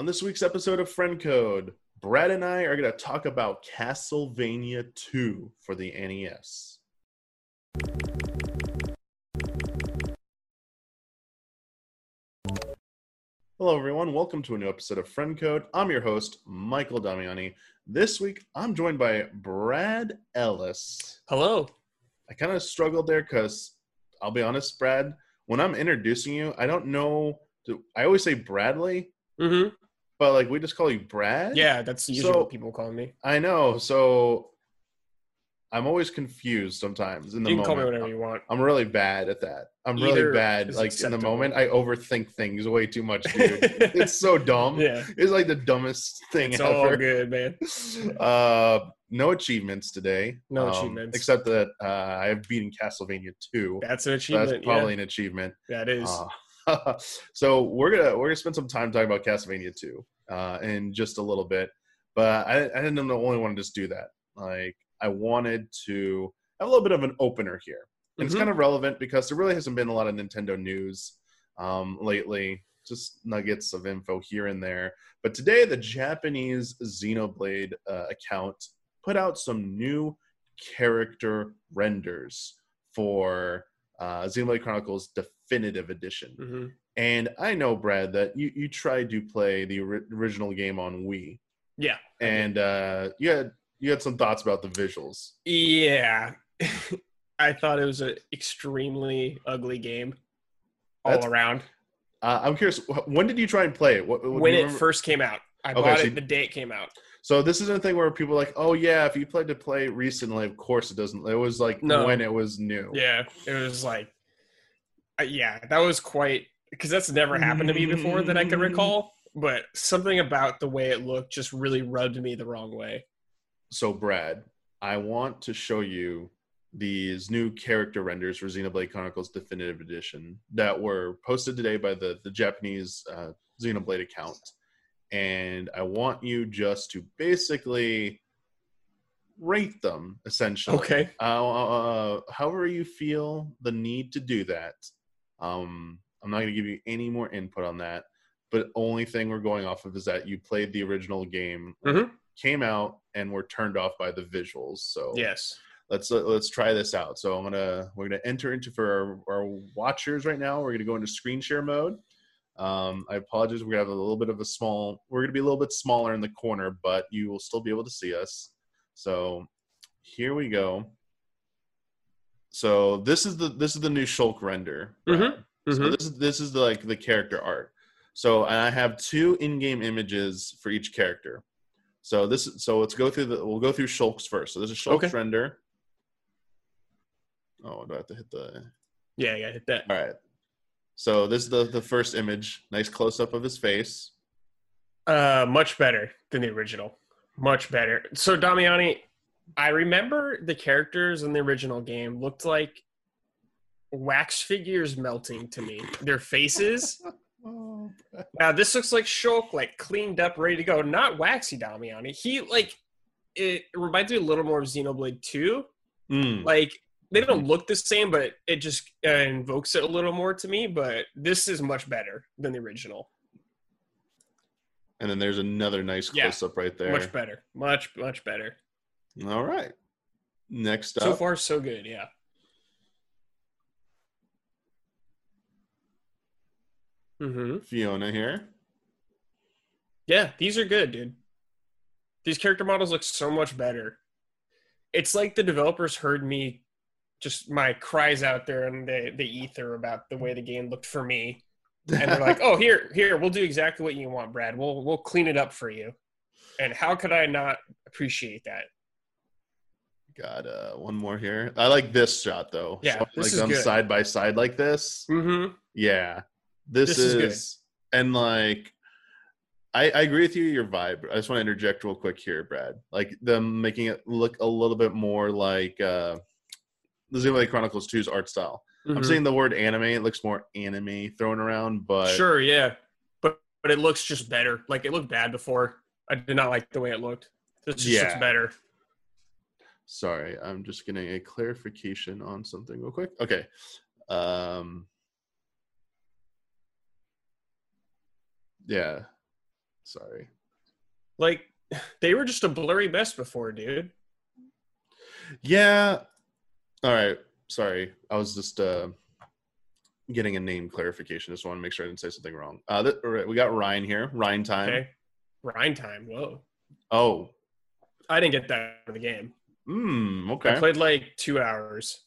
On this week's episode of Friend Code, Brad and I are going to talk about Castlevania 2 for the NES. Hello, everyone. Welcome to a new episode of Friend Code. I'm your host, Michael Damiani. This week, I'm joined by Brad Ellis. Hello. I kind of struggled there because I'll be honest, Brad, when I'm introducing you, I don't know. I always say Bradley, Mm-hmm. But like we just call you Brad. Yeah, that's usually So- what people call me. I know. So I'm always confused sometimes in the You can moment. call me whatever you want. I'm really bad at that. I'm really bad. Like in the moment, I overthink things way too much, dude. it's so dumb. Yeah, It's like the dumbest thing it's ever. all good, man. Uh, no achievements today. No um, achievements. except that uh, I have beaten Castlevania 2. That's an achievement. that's probably an achievement. that is. Uh, so we're gonna we're gonna spend some time talking about Castlevania 2 uh, in just a little bit, but I, I didn't only want to just do that. Like I wanted to have a little bit of an opener here, and it's Mhm. kind of relevant because there really hasn't been a lot of Nintendo news um, lately. Just nuggets of info here and there. But today, the Japanese Xenoblade uh, account put out some new character renders for uh, Xenoblade Chronicles Definitive Edition. hmm And I know, Brad, that you, you tried to play the ori- original game on Wii, Yeah. And uh, you had you had some thoughts about the visuals. Yeah. I thought it was an extremely ugly game all That's- around. Uh, I'm curious, when did you try and play it? What, what- When it first came out, I Okay, bought so it the day it came out. So this isn't a thing where people are like, oh yeah, if you played to play recently, of course it doesn't. It was like No. when it was new. Yeah, it was like, uh, yeah, that was quite because that's never happened to me before that I can recall. But something about the way it looked just really rubbed me the wrong way. So Brad, I want to show you these new character renders for Xenoblade Chronicles Definitive Edition that were posted today by the the Japanese uh, Xenoblade account, and I want you just to basically rate them essentially. Okay. Uh, uh, however you feel the need to do that. Um, I'm not going to give you any more input on that, but only thing we're going off of is that you played the original game, Mhm. came out, and were turned off by the visuals. So Yes. let's uh, let's try this out. So I'm gonna we're gonna enter into for our, our watchers right now. We're gonna go into screen share mode. Um, I apologize. We're gonna have a little bit of a small. We're gonna be a little bit smaller in the corner, but you will still be able to see us. So here we go. So this is the this is the new Shulk render. Brad. Mhm, So mhm. this is this is the, like the character art. So and I have two in-game images for each character. So this so let's go through the we'll go through Shulk's first. So this is Shulk's Okay. render. Oh, do I have to hit the Yeah, yeah, hit that. all right. So this is the the first image. Nice close up of his face. Uh, much better than the original. Much better. So Damiani, I remember the characters in the original game looked like wax figures melting to me. Their faces. Oh, Now this looks like Shulk, like cleaned up, ready to go. Not waxy Damiani. He like it reminds me a little more of Xenoblade 2. Mm. Like they don't look the same, but it just uh, invokes it a little more to me. But this is much better than the original. And then there's another nice Yeah. close up right there. Much better. Much much better. All right. Next up. So far, so good. Yeah. Mm-hmm. Fiora here. Yeah, these are good, dude. These character models look so much better. It's like the developers heard me just my cries out there in the, the ether about the way the game looked for me. And they're like, oh here, here, we'll do exactly what you want, Brad. We'll we'll clean it up for you. And how could I not appreciate that? Got uh, one more here. I like this shot though. Yeah, this like them good. side by side like this. Mm-hmm. Yeah, this, This is, is and like I, I agree with you. Your vibe. I just want to interject real quick here, Brad. Like them making it look a little bit more like uh, the Xenoblade Chronicles 2's art style. I'm seeing the word anime. It looks more anime thrown around, but Mm-hmm. Sure, yeah. But but it looks just better. Like it looked bad before. I did not like the way it looked. This just Yeah. looks better. Sorry, I'm just getting a clarification on something real quick. Okay. Um Yeah. Sorry. Like they were just a blurry mess before, dude. Yeah. All right. Sorry. I was just uh getting a name clarification. Just want to make sure I didn't say something wrong. Uh th- all right, we got Reyn here. Reyn time. Okay. Reyn time. Whoa. Oh. I didn't get that in the game. Hmm. I played like two hours.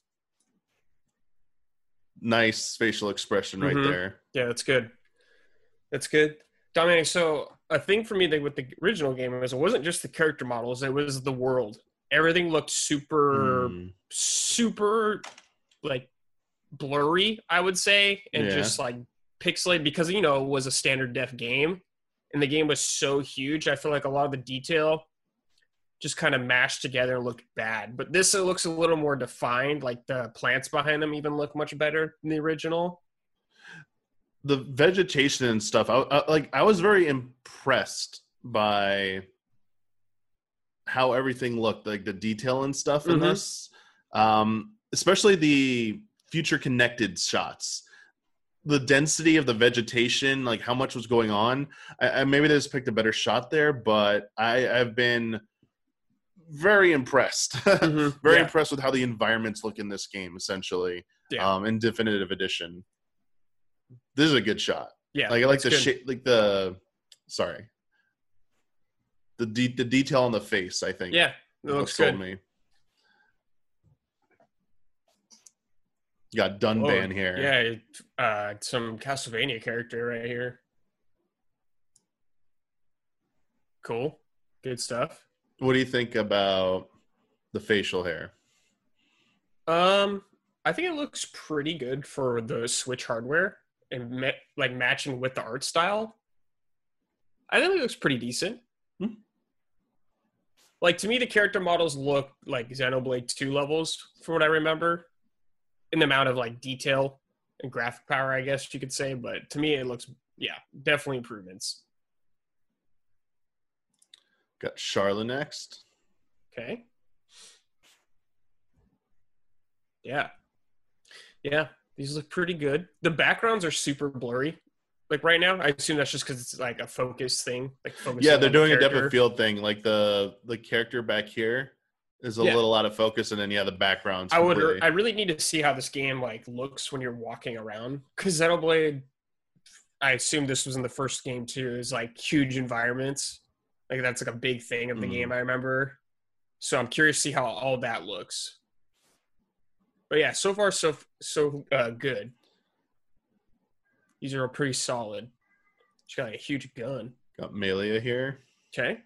nice facial expression right Mhm. there. Yeah, that's good. That's good. Dominic, so a thing for me that with the original game was it wasn't just the character models, it was the world. Everything looked super Hmm. super like blurry, I would say, and Yeah. just like pixelated because you know it was a standard def game and the game was so huge. I feel like a lot of the detail just kind of mashed together and looked bad. But this it looks a little more defined. Like the plants behind them even look much better than the original. the vegetation and stuff I, I like i was very impressed by how everything looked like the detail and stuff in Mhm. this um especially the future connected shots the density of the vegetation like how much was going on i, I maybe they just picked a better shot there but i i've been very impressed Mhm. very Yeah. impressed with how the environments look in this game essentially Yeah. um in definitive edition this is a good shot Yeah, like I like the shape, like the sorry, the de- the detail on the face. I think. Yeah, it looks good. Me. You got Dunban Whoa, here. Yeah, uh, some Castlevania character right here. Cool, good stuff. What do you think about the facial hair? Um, I think it looks pretty good for the Switch hardware and ma- like matching with the art style. I think it looks pretty decent. Hmm. Like to me, the character models look like Xenoblade Two levels, from what I remember, in the amount of like detail and graphic power, I guess you could say. But to me, it looks yeah, definitely improvements. Got Sharla next. Okay. Yeah. Yeah. These look pretty good. The backgrounds are super blurry. Like right now, I assume that's just because it's like a focus thing. Like focus. Yeah, they're doing a depth of field thing. Like the the character back here is a Yeah. little out of focus, and then yeah, the background's. I would. I really need to see how this game like looks when you're walking around. Because Xenoblade, I assume this was in the first game too. Is like huge environments. Like that's like a big thing of the Mhm. game. I remember. So I'm curious to see how all that looks. But yeah, so far so so uh, good. These are all pretty solid. She's got like, a huge gun. got Melia here. Okay.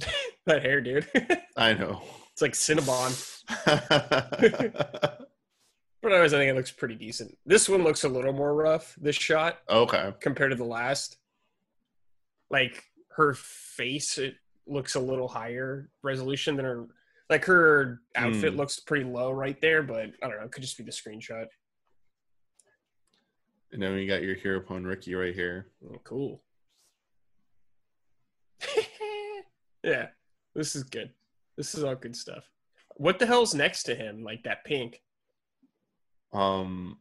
that hair, dude. I know. it's like Cinnabon. But otherwise, I think it looks pretty decent. This one looks a little more rough. This shot okay. compared to the last. Like her face, it looks a little higher resolution than her. Like her outfit Hmm. looks pretty low right there, but I don't know. It could just be the screenshot. And then we got your hero opponent Riki right here. Oh, cool. yeah, this is good. This is all good stuff. What the hell's next to him? Like that pink? Um,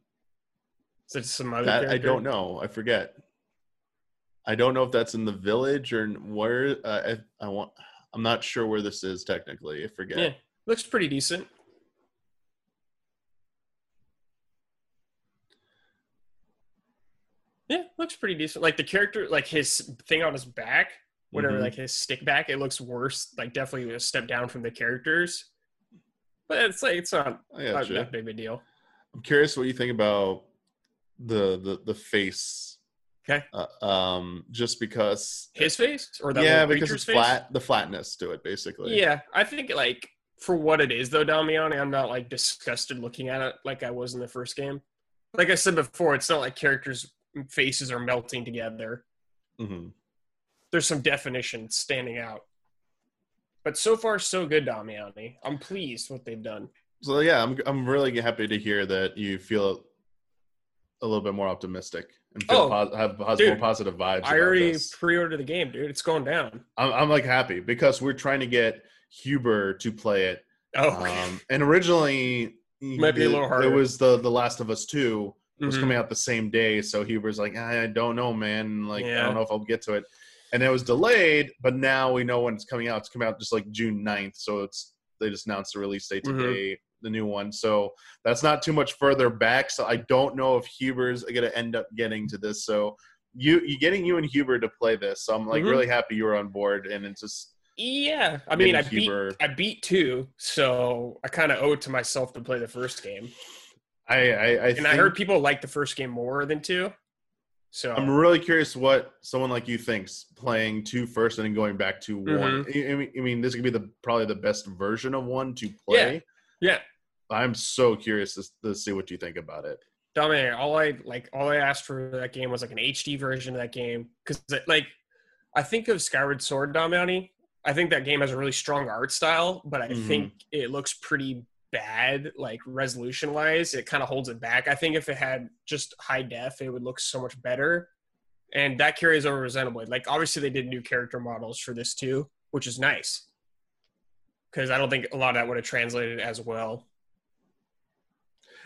Is it some other? that I don't know. I forget. I don't know if that's in the village or where. Uh, I, I want. I'm not sure where this is technically. I forget. Yeah, looks pretty decent. Yeah, looks pretty decent. Like the character, like his thing on his back, whatever, Mhm. like his stick back, it looks worse. Like definitely a step down from the characters. But it's like it's not, not that big of a deal. I'm curious what you think about the the the face. Okay. Uh, um, just because. His face or that yeah, because it's face? flat. The flatness to it, basically. Yeah, I think like for what it is though, Damiani, I'm not like disgusted looking at it like I was in the first game. Like I said before, it's not like characters' faces are melting together. hmm There's some definition standing out. But so far, so good, Damiani. I'm pleased what they've done. So yeah, I'm I'm really happy to hear that you feel a little bit more optimistic and feel Oh, pos- have dude, more positive vibes. I already this. pre-ordered the game, dude. It's going down. I'm, I'm like happy because we're trying to get Huber to play it. Oh, Um, and originally, Might be a little it- harder. It was the the Last of Us two was Mhm. coming out the same day. So Huber's like, I don't know, man. Like, I don't know if I'll get to it. And it was delayed, but now we know when it's coming out. It's coming out just like June 9th. So it's they just announced the release date Mhm. today, the new one. So that's not too much further back. So I don't know if Huber's gonna end up getting to this. So you you getting you and Huber to play this. So I'm like Mhm. really happy you were on board and it's just Yeah, I mean, I getting beat I beat two, so I kind of owe it to myself to play the first game. I I, I And I heard people like the first game more than two. So I'm really curious what someone like you thinks playing two first and then going back to one. Mm-hmm. I, I mean, I mean, this could be the probably the best version of one to play. yeah, I'm so curious to, to see what you think about it. Dominic, all I like, all I asked for that game was like an HD version of that game because, like, I think of Skyward Sword, Dominic. I think that game has a really strong art style, but I Mhm. think it looks pretty bad, like resolution wise. It kind of holds it back. I think if it had just high def, it would look so much better. And that carries over with Xenoblade. Like, obviously, they did new character models for this too, which is nice because I don't think a lot of that would have translated as well.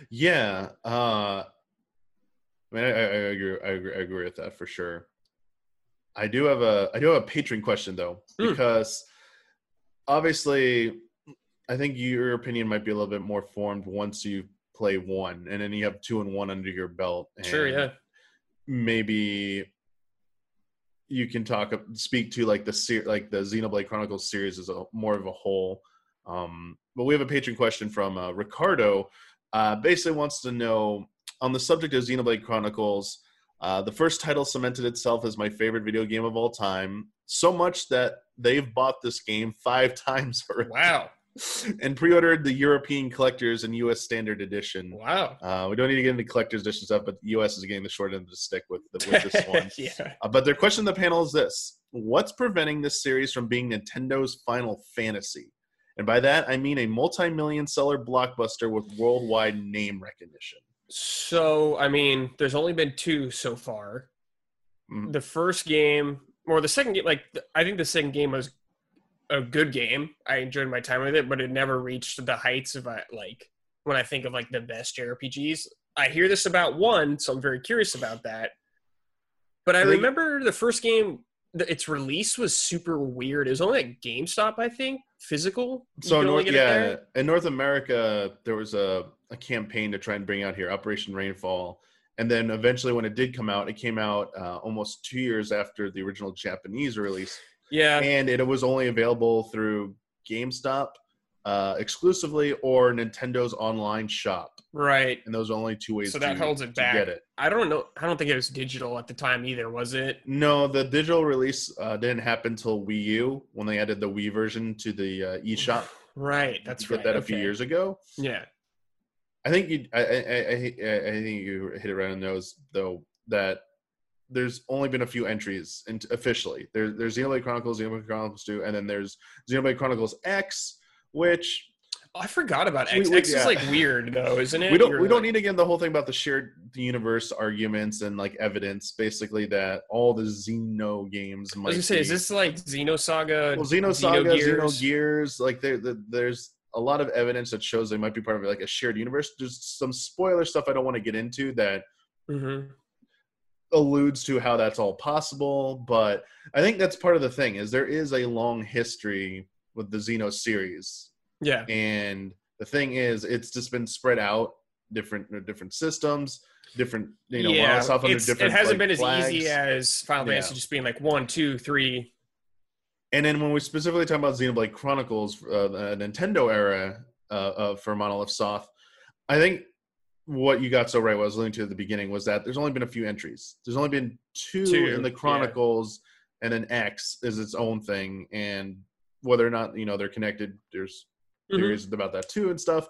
Yeah, uh, I mean, I, I, agree. I agree. I agree with that for sure. I do have a I do have a patron question though Hmm. because obviously I think your opinion might be a little bit more formed once you play one and then you have two and one under your belt. Sure, yeah. Maybe you can talk speak to like the ser- like the Xenoblade Chronicles series as a more of a whole. Um, but we have a patron question from uh, Ricardo. Uh, basically wants to know on the subject of Xenoblade Chronicles. Uh, the first title cemented itself as my favorite video game of all time, so much that they've bought this game five times already Wow. and pre-ordered the European collectors and U.S. Standard Edition. Wow. Uh, we don't need to get into collector's edition stuff, but the U.S. is getting the short end of the stick with, the, with this one. yeah. Uh, but their question in the panel is this: What's preventing this series from being Nintendo's Final Fantasy? And by that, I mean a multi-million seller blockbuster with worldwide name recognition. So, I mean, there's only been two so far. Mhm. The first game, or the second game, like, I think the second game was a good game. I enjoyed my time with it, but it never reached the heights of, uh, like, when I think of, like, the best JRPGs. I hear this about one, so I'm very curious about that. But I remember the first game, its release was super weird. It was only at GameStop, I think, physical. So, North, yeah, in North America, there was a, a campaign to try and bring out here Operation Rainfall. And then eventually, when it did come out, it came out uh, almost two years after the original Japanese release. Yeah. and it was only available through GameStop uh, exclusively or Nintendo's online shop, Right. and those are only two ways. So that to, holds it back. Get it? I don't know. I don't think it was digital at the time either, was it? No, the digital release uh, didn't happen until Wii U when they added the Wii version to the uh, eShop. Right. That's right. that a few years ago. Yeah. I think you. I, I, I, I I think you hit it right on the nose, though. That there's only been a few entries and officially. There, there's Xenoblade Chronicles, Xenoblade Chronicles 2, and then there's Xenoblade Chronicles X, which I forgot about X. we- X yeah. is like weird though, isn't it? we don't You're we don't need to get the whole thing about the shared universe arguments and like evidence basically that all the xeno games I might was gonna say, be, is this like Xenosaga? well xenosaga Xenogears? xenogears like there there- there's a lot of evidence that shows they might be part of like a shared universe there's some spoiler stuff i don't want to get into that Mhm. alludes to how that's all possible but i think that's part of the thing is there is a long history with the xeno series Yeah. and the thing is it's just been spread out different different systems different you know yeah. off under different it hasn't like, been as flags. easy as Final Yeah. Fantasy just being like one, two, three. and then when we specifically talk about xenoblade chronicles uh, the nintendo era uh, of for monolith soft i think what you got so right what i was alluding to at the beginning was that there's only been a few entries there's only been two, Two, in the yeah. chronicles and then x is its own thing and whether or not you know they're connected there's Mhm. theories about that too and stuff.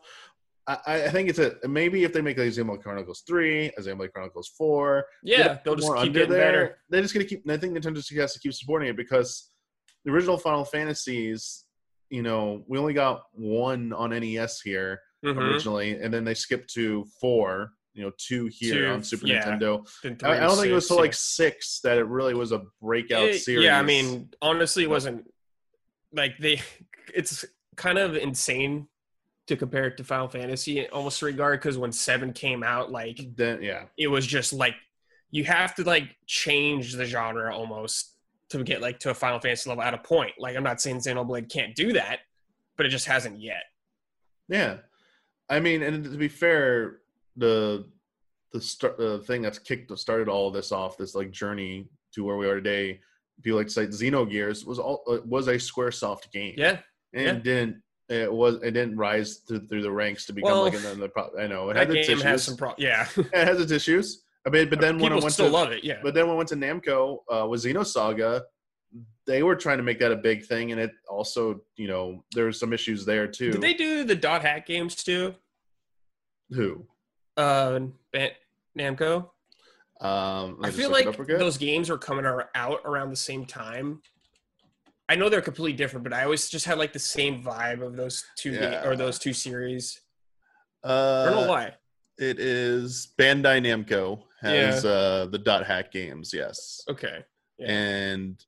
I, I think it's a maybe if they make like Xenoblade Chronicles three, Xenoblade Chronicles four, Yeah, they'll just keep getting better. They're just gonna keep. I think Nintendo just has to keep supporting it because the original Final Fantasies, you know, we only got one on NES here Mhm. originally, and then they skipped to four. You know, two here Two, on Super yeah. Nintendo. Three I, I don't think it was six, till yeah. like six that it really was a breakout It- series. Yeah, I mean, honestly, it wasn't like they. It's kind of insane to compare it to Final Fantasy in almost regard because when seven came out, like Then yeah, it was just like you have to like change the genre almost to get like to a Final Fantasy level at a point. Like I'm not saying Xenoblade can't do that, but it just hasn't yet. yeah. I mean, and to be fair, the the start the thing that's kicked started all of this off, this like journey to where we are today. People like to say Xenogears was all uh, was a SquareSoft game. Yeah, and yeah. it didn't it was it didn't rise through, through the ranks to become Well, like another pro- I know it had its game issues. has some pro. Yeah, it has its issues. I mean, but then when I went still to love it. Yeah, but then when I went to Namco uh, with Xenosaga, they were trying to make that a big thing, and it also you know there were some issues there too. did they do the dot hack games too? Who? Uh, Ban- Namco. Um, I feel like up real quick. those games were coming out around the same time. I know they're completely different, but I always just had like the same vibe of those two Yeah. or those two series. Uh, I don't know why. It is Bandai Namco has uh, the dot hack games, yes, Okay. Yeah. and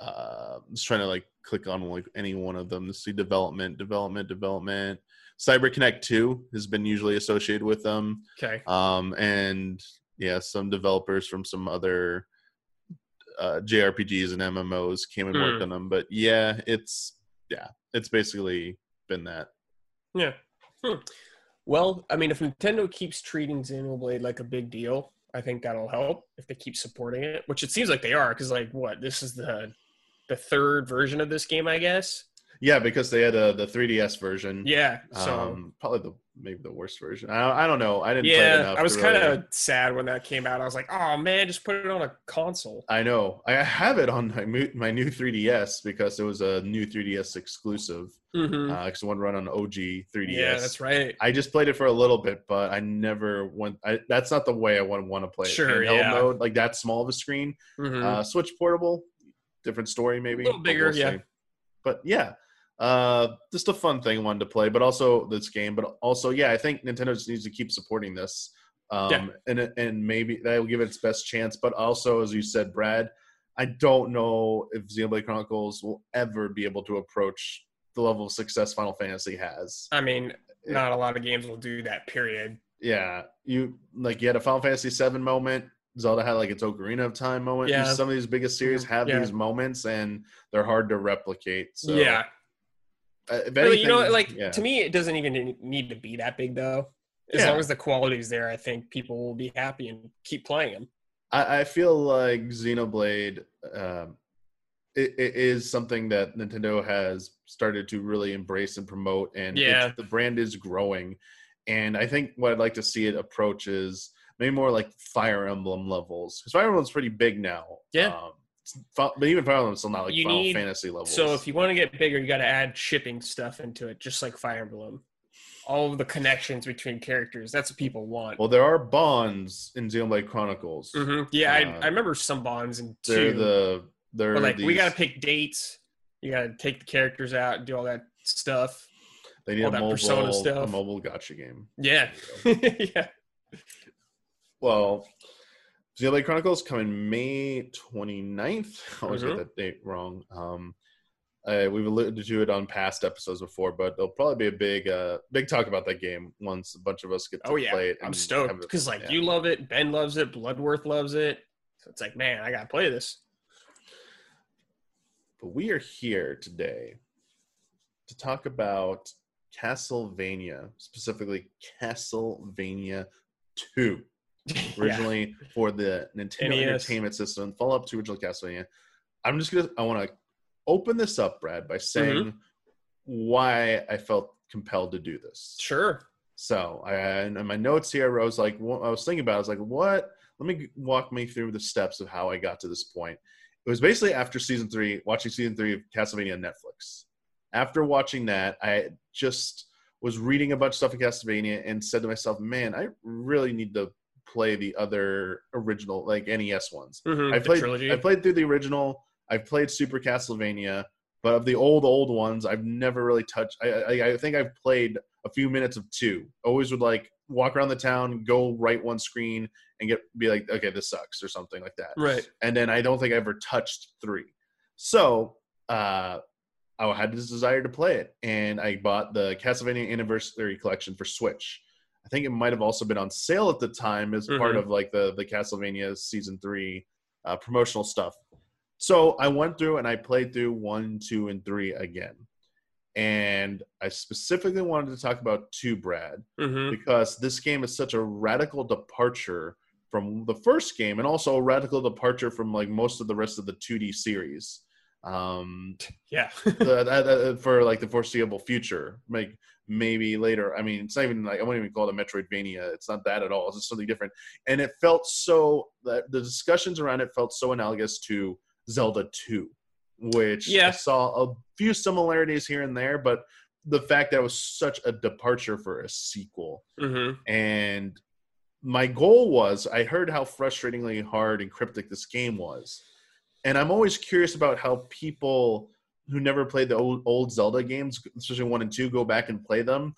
uh, I'm just trying to like click on like any one of them to see development, development, development. Cyber Connect Two has been usually associated with them, Okay. um, and yeah, some developers from some other uh, JRPGs and MMOs came and worked Hmm. on them. But yeah, it's yeah, it's basically been that. Yeah. Hmm. Well, I mean, if Nintendo keeps treating Xenoblade like a big deal, I think that'll help if they keep supporting it, which it seems like they are. Because, like, what this is the the third version of this game, I guess. Yeah, because they had uh, the 3DS version. Yeah. So um, probably the maybe the worst version. I, I don't know. I didn't. play it yeah, enough I was kind really- of sad when that came out. I was like, oh man, just put it on a console. I know. I have it on my my new 3DS because it was a new 3DS exclusive. Mm-hmm. Because it wouldn't run on OG 3DS. yeah, that's right. I just played it for a little bit, but I never went. I, that's not the way I would want to play it. Sure, Handheld yeah. mode, like that small of a screen. Mhm. Uh, Switch portable, different story maybe. little but bigger, yeah. see. But yeah, uh, just a fun thing wanted to play, but also this game. But also, yeah, I think Nintendo just needs to keep supporting this. Um, Yeah. and and maybe that will give it its best chance. But also, as you said, Brad, I don't know if Xenoblade Chronicles will ever be able to approach the level of success Final Fantasy has. I mean, not a lot of games will do that. Period. Yeah, you like you had a Final Fantasy VII moment. Zelda had like its Ocarina of Time moment. Yeah. Some of these biggest series have Yeah. these moments, and they're hard to replicate. So, yeah. uh, Really, you know, like yeah. to me, it doesn't even need to be that big though. As Yeah. long as the quality's there, I think people will be happy and keep playing them. I, I feel like Xenoblade um, it, it is something that Nintendo has started to really embrace and promote, and Yeah. the brand is growing. And I think what I'd like to see it approach is maybe more like Fire Emblem levels, because Fire Emblem's pretty big now. Yeah. um, but even Fire Emblem's still not like You Final need- Fantasy levels. So if you want to get bigger, you got to add shipping stuff into it, just like Fire Emblem. All of the connections between characters. That's what people want. well, there are bonds in Xenoblade Chronicles. Mhm. Yeah, I, uh, I remember some bonds in They're two. the they're but like we got to pick dates. You got to take the characters out and do all that stuff. they need all a that mobile Persona a stuff. mobile gacha game. Yeah, yeah. Well, Xenoblade Chronicles coming May 29th. I always Mhm. get that date wrong. Um, uh, we've alluded to it on past episodes before, but there'll probably be a big, uh, big talk about that game once a bunch of us get to Oh yeah, play it. I'm stoked because like yeah. you love it, Ben loves it, Bloodworth loves it. So it's like, man, I gotta play this. But we are here today to talk about Castlevania, specifically Castlevania 2. Yeah. originally for the Nintendo NES. Entertainment System, follow up to original Castlevania. I'm just gonna I want to open this up, Brad, by saying Mm-hmm. why I felt compelled to do this. Sure. So I and in my notes here, I was like, what I was thinking about, I was like, what? Let me walk me through the steps of how I got to this point. It was basically after season three, watching season three of Castlevania on Netflix. After watching that, I just was reading a bunch of stuff in Castlevania and said to myself, man, I really need to play the other original, like NES ones. Mhm, I played trilogy. I played through the original. I've played Super Castlevania, but of the old old ones, I've never really touched. I, I I think I've played a few minutes of two. Always would like walk around the town, go right one screen, and get be like, okay, this sucks or something like that. right. And then I don't think I ever touched three. So uh, I had this desire to play it, and I bought the Castlevania Anniversary Collection for Switch. I think it might have also been on sale at the time as part Mhm. of like the the Castlevania season three uh, promotional stuff. So I went through and I played through one, two, and three again. And I specifically wanted to talk about two, Brad, Mm-hmm. because this game is such a radical departure from the first game and also a radical departure from like most of the rest of the 2D series. Um, Yeah. the, uh, uh, for like the foreseeable future. Like maybe later. I mean, it's not even like I wouldn't even call it a Metroidvania. It's not that at all. It's just something different. And it felt so that the discussions around it felt so analogous to Zelda 2, which Yeah. I saw a few similarities here and there, but the fact that it was such a departure for a sequel Mm-hmm. and my goal was i heard how frustratingly hard and cryptic this game was and i'm always curious about how people who never played the old, old zelda games especially one and two go back and play them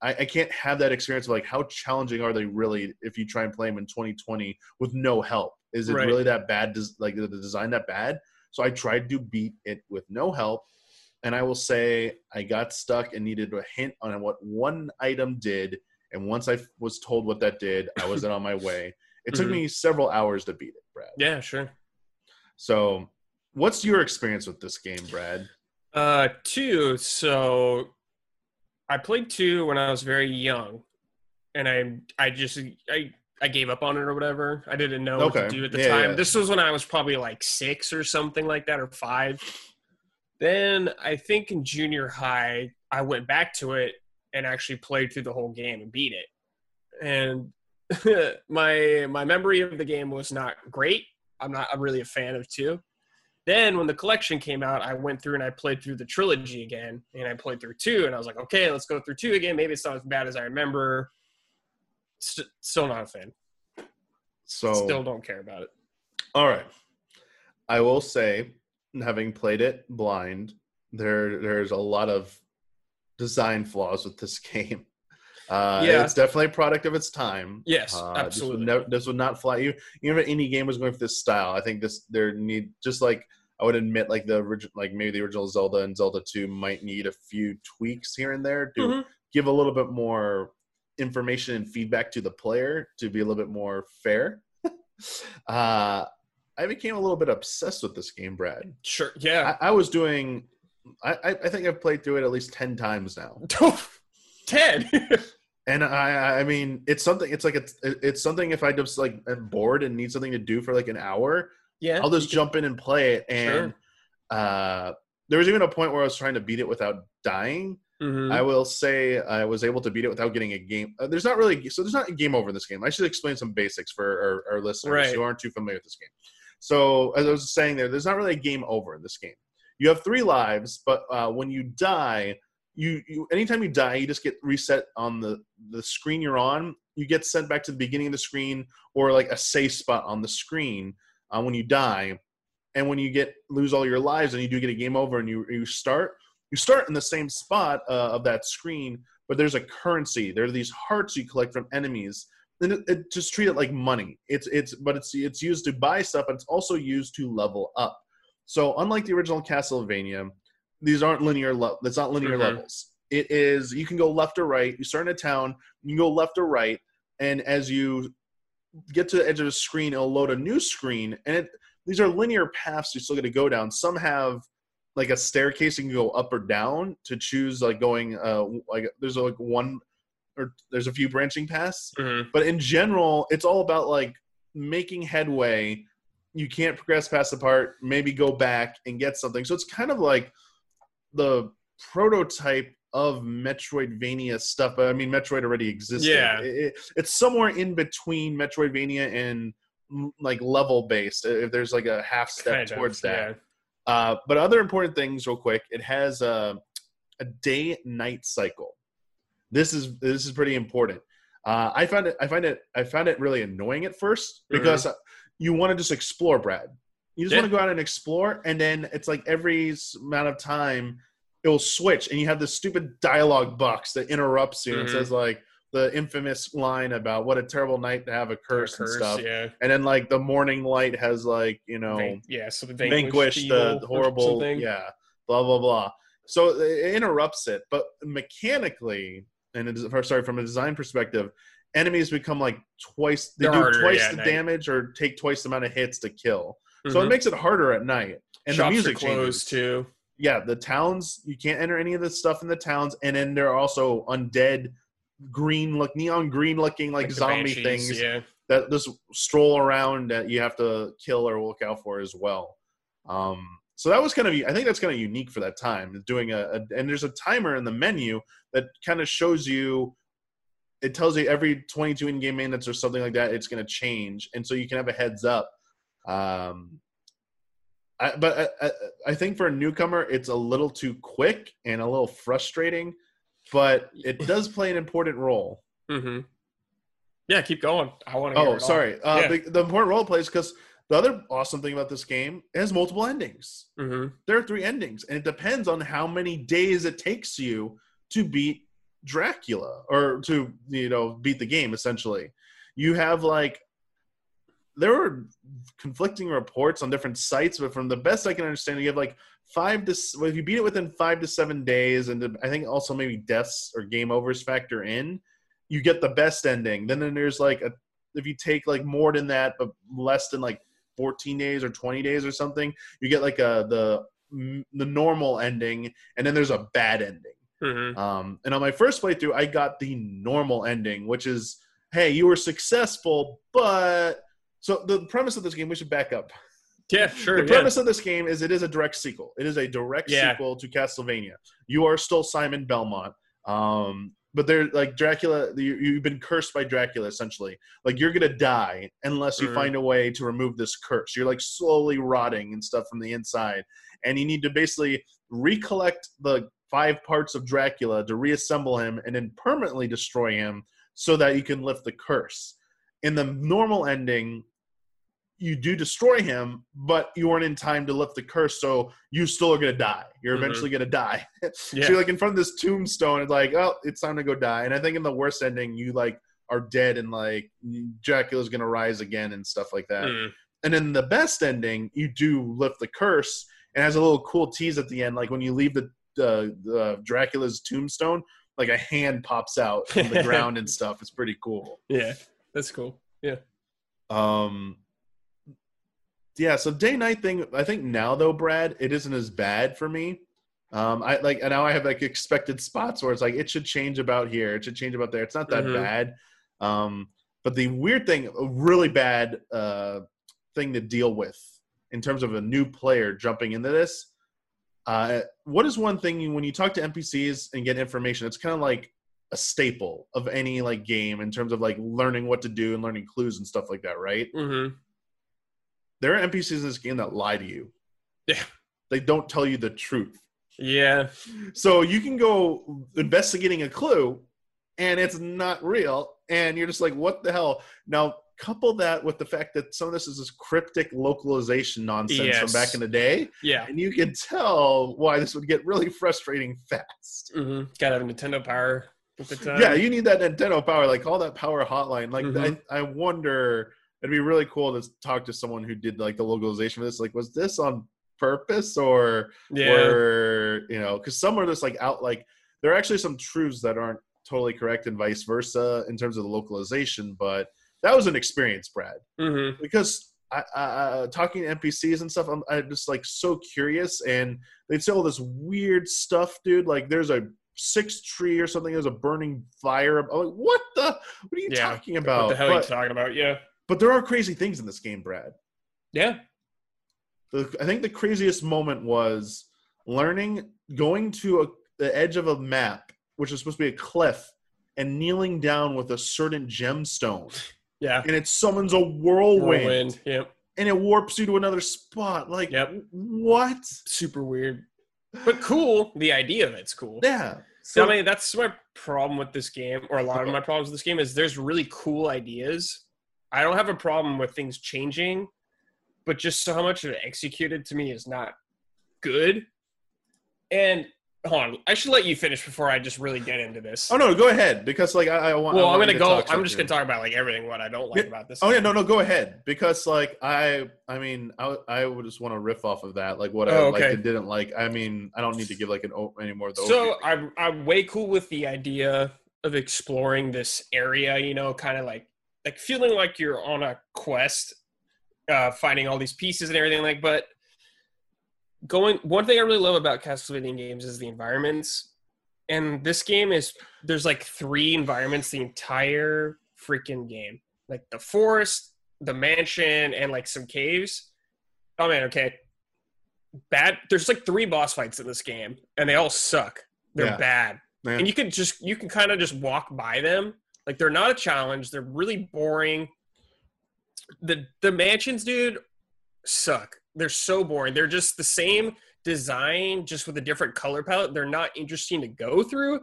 I, I can't have that experience of like how challenging are they really if you try and play them in 2020 with no help is it Right. really that bad does like the design that bad so i tried to beat it with no help and i will say i got stuck and needed a hint on what one item did and once I was told what that did, I was on my way. It took Mhm. me several hours to beat it, Brad. Yeah, sure. So, what's your experience with this game, Brad? Uh, two. So, I played two when I was very young, and I I just I I gave up on it or whatever. I didn't know what to do at the Yeah, time. yeah. This was when I was probably like six or something like that, or five. Then I think in junior high, I went back to it and actually played through the whole game and beat it. And my my memory of the game was not great. I'm not I'm really a fan of two. Then when the collection came out, I went through and I played through the trilogy again, and I played through two, and I was like, okay, let's go through two again. Maybe it's not as bad as I remember. St- still not a fan. So, Still don't care about it. all right. I will say, having played it blind, there there's a lot of design flaws with this game. Uh, Yeah. it's definitely a product of its time. Yes, Uh, absolutely. This would, this would not fly you. Even if any game was going for this style, I think this there need just like I would admit like the original, like maybe the original Zelda and Zelda Two might need a few tweaks here and there to Mhm. give a little bit more information and feedback to the player to be a little bit more fair. uh, I became a little bit obsessed with this game, Brad. Sure. Yeah. I, I was doing. I, I I think I've played through it at least ten times now. ten. And I, I mean, it's something. It's like it's, it's something. If I just like am bored and need something to do for like an hour, yeah. I'll just jump in and play it. And uh, there was even a point where I was trying to beat it without dying. Mhm. I will say I was able to beat it without getting a game. Uh, there's not really so there's not a game over in this game. I should explain some basics for our, our listeners Right. who aren't too familiar with this game. So as I was saying there, there's not really a game over in this game. You have three lives, but uh, when you die, you, you anytime you die, you just get reset on the the screen you're on. You get sent back to the beginning of the screen or like a safe spot on the screen uh, when you die. And when you get lose all your lives and you do get a game over and you you start, you start in the same spot uh, of that screen, but there's a currency. There are these hearts you collect from enemies. And it, it just treat it like money. It's it's but it's it's used to buy stuff, but it's also used to level up. So unlike the original Castlevania, these aren't linear. Le- that's not linear Mhm. levels. It is you can go left or right. You start in a town, you can go left or right, and as you get to the edge of the screen, it'll load a new screen, and it these are linear paths you're still going to go down. Some have like a staircase you can go up or down to choose like going uh like there's like one or there's a few branching paths Mhm. but in general it's all about like making headway you can't progress past the part maybe go back and get something so it's kind of like the prototype of metroidvania stuff but i mean metroid already existed Yeah. It- it- it's somewhere in between metroidvania and mm, like level based if there's like a half step Kind of, towards that yeah. uh, but other important things, real quick, it has a, a day-night cycle. This is this is pretty important. Uh, I found it. I find it. I found it really annoying at first because you want to just explore, Brad. You just Yeah. want to go out and explore, and then it's like every amount of time it will switch, and you have this stupid dialogue box that interrupts you and Mhm. says like the infamous line about what a terrible night to have a curse, and stuff. Yeah. And then like the morning light has like you know Van- yeah. So the vanquish the, the horrible yeah blah blah blah so it interrupts it. But mechanically, and it is, sorry, from a design perspective, enemies become like twice. They They're do harder, twice yeah, the night. damage or take twice the amount of hits to kill. So it Mhm. makes it harder at night. And Shops the music are closed changes. too. Yeah, the towns you can't enter any of the stuff in the towns, and then there are also undead, green look, neon green looking like, the zombie Banshees, things Yeah. that just stroll around that you have to kill or look out for as well. Um, so that was kind of I think that's kind of unique for that time. Doing a, a and there's a timer in the menu that kind of shows you. It tells you every 22 in-game minutes or something like that, it's going to change, and so you can have a heads up. Um, I, but I, I, think for a newcomer, it's a little too quick and a little frustrating, but it does play an important role. hmm Yeah, keep going. I want to. Oh, sorry. Uh, Yeah. the, the important role plays because the other awesome thing about this game it has multiple endings. hmm There are three endings, and it depends on how many days it takes you to beat Dracula or to you know beat the game. Essentially, you have like there were conflicting reports on different sites, but from the best I can understand, you have like five to well, if you beat it within five to seven days, and I think also maybe deaths or game overs factor in, you get the best ending. Then then there's like a if you take like more than that, but less than like 14 days or 20 days or something, you get like a the the normal ending, and then there's a bad ending. hmm Um, and on my first playthrough, I got the normal ending, which is, hey, you were successful, but so the premise of this game, we should back up. Yeah, sure. The yeah. premise of this game is it is a direct sequel. It is a direct Yeah. sequel to Castlevania. You are still Simon Belmont. Um, but they're like Dracula, you, you've been cursed by Dracula essentially. Like you're gonna die unless you Mhm. find a way to remove this curse. You're like slowly rotting and stuff from the inside, and you need to basically recollect the five parts of Dracula to reassemble him and then permanently destroy him so that you can lift the curse. In the normal ending, you do destroy him, but you weren't in time to lift the curse, so you still are gonna die. You're Mhm. eventually gonna die. Yeah. So you're like in front of this tombstone, it's like, oh, it's time to go die. And I think in the worst ending, you like are dead and like Dracula's gonna rise again and stuff like that. Mm. And in the best ending, you do lift the curse and has a little cool tease at the end, like when you leave the the, the Dracula's tombstone, like a hand pops out from the ground and stuff. It's pretty cool. Yeah, that's cool. Yeah. Um, yeah. So day night thing. I think now though, Brad, it isn't as bad for me. Um, I like and now I have like expected spots where it's like it should change about here, it should change about there. It's not that Mhm. bad. Um, but the weird thing, a really bad uh thing to deal with in terms of a new player jumping into this. Uh, what is one thing you, when you talk to NPCs and get information? It's kind of like a staple of any like game in terms of like learning what to do and learning clues and stuff like that, right? hmm There are NPCs in this game that lie to you. Yeah. They don't tell you the truth. Yeah. So you can go investigating a clue and it's not real. And you're just like, what the hell? Now, couple that with the fact that some of this is this cryptic localization nonsense from back in the day. Yeah. And you can tell why this would get really frustrating fast. hmm Gotta have Nintendo Power at the time. yeah, you need that Nintendo power. Like, call that power hotline. Like, Mhm. I, I wonder, it'd be really cool to talk to someone who did like the localization for this. Like, was this on purpose or yeah. or you know because some are just like out like there are actually some truths that aren't totally correct and vice versa in terms of the localization but that was an experience brad hmm because I, I, I talking to npcs and stuff I'm, I'm just like so curious and they'd say all this weird stuff dude like there's a sixth tree or something there's a burning fire i'm like what the what are you Yeah. talking about What the hell are you talking about? Yeah. but there are crazy things in this game brad Yeah. the, I think the craziest moment was learning going to a, the edge of a map, which is supposed to be a cliff, and kneeling down with a certain gemstone, Yeah. and it summons a whirlwind, Whirlwind. Yep. and it warps you to another spot. Like, Yep. what? Super weird. But cool. The idea of it's cool. Yeah. So, I mean, that's my problem with this game, or a lot of my problems with this game is there's really cool ideas. I don't have a problem with things changing, but just so much of it executed to me is not good. And hold on. I should let you finish before I just really get into this. Oh no, go ahead because like I, I want. well, I I'm gonna to go. I'm just here. gonna talk about like everything what I don't like Yeah. about this. Oh yeah, no, no, go ahead because like I, I mean, I, I would just want to riff off of that, like what I Oh, liked and didn't like. I mean, I don't need to give like an any more of the. So. I'm I'm way cool with the idea of exploring this area. You know, kind of like like feeling like you're on a quest, uh, finding all these pieces and everything. Like, but going one thing I really love about Castlevania games is the environments, and this game is there's like three environments the entire freaking game, like the forest, the mansion, and like some caves. Oh man, okay. Bad. There's like three boss fights in this game, and they all suck. They're Yeah. bad, Man. and you can just you can kind of just walk by them. Like they're not a challenge. They're really boring. The the mansions, dude, suck. They're so boring. They're just the same design, just with a different color palette. They're not interesting to go through.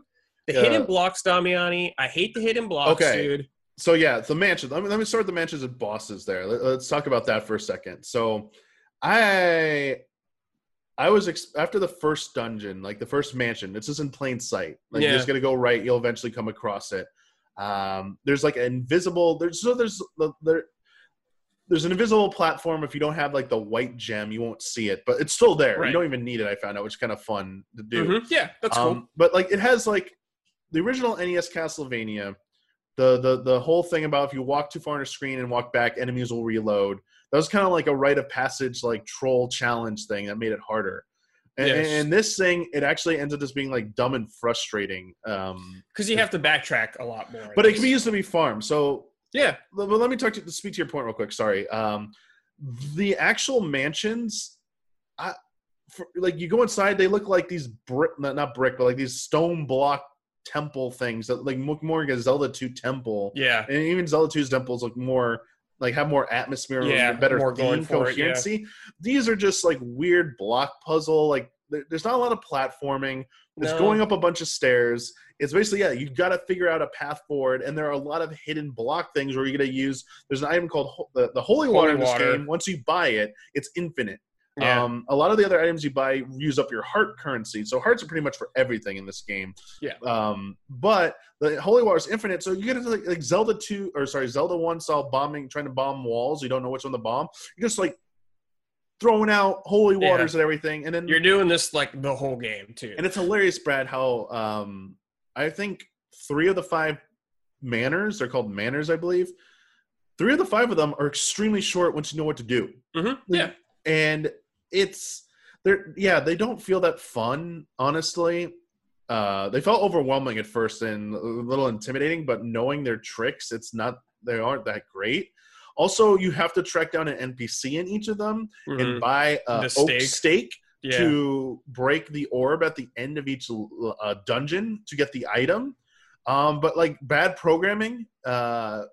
The Yeah. hidden blocks, Damiani. I hate the hidden blocks, Okay. dude. so yeah, the mansion. Let me let me start with the mansions and bosses. There, Let, us talk about that for a second. So, I, I was ex- after the first dungeon, like the first mansion. It's just in plain sight. Like Yeah. you're just gonna go right. You'll eventually come across it. Um, there's like an invisible. There's so there's there. There's an invisible platform. If you don't have like the white gem, you won't see it, but it's still there. Right. You don't even need it. I found out, which is kind of fun to do. Mhm. Yeah, that's cool. Um, but like it has like the original NES Castlevania, the the the whole thing about if you walk too far on a screen and walk back, enemies will reload. That was kind of like a rite of passage, like troll challenge thing that made it harder. And, Yes. and this thing, it actually ends up just being like dumb and frustrating. Um, Because you have to backtrack a lot more. but it can be used to be farmed. So yeah, but let me talk to speak to your point real quick. Sorry. Um, the actual mansions, I for, like you go inside, they look like these brick, not, not brick, but like these stone block temple things that like look more like a Zelda 2 temple. yeah. And even Zelda 2's temples look more like have more atmosphere, Yeah, better more going theme for it, yeah. These are just like weird block puzzle. Like there's not a lot of platforming. It's No. going up a bunch of stairs. It's basically yeah, You've got to figure out a path forward, and there are a lot of hidden block things where you're gonna use. There's an item called ho- the, the holy water Holy in this water. game. Once you buy it, it's infinite. Yeah. Um, a lot of the other items you buy use up your heart currency. So hearts are pretty much for everything in this game. Yeah. Um, but the holy water is infinite, so you get into like, like Zelda two or sorry Zelda one saw bombing, trying to bomb walls. You don't know which one to bomb. You're just like throwing out holy Yeah. waters and everything, and then You're doing this like the whole game too. and it's hilarious, Brad, how um, I think three of the five manors, they're called manors, I believe. Three of the five of them are extremely short once you know what to do. Mhm. Yeah. And it's they're yeah, they don't feel that fun, honestly. Uh, they felt overwhelming at first and a little intimidating, but knowing their tricks, it's not they aren't that great. Also, you have to track down an NPC in each of them Mhm. and buy a The oak stake. stake Yeah. to break the orb at the end of each uh, dungeon to get the item. Um, but like bad programming, uh,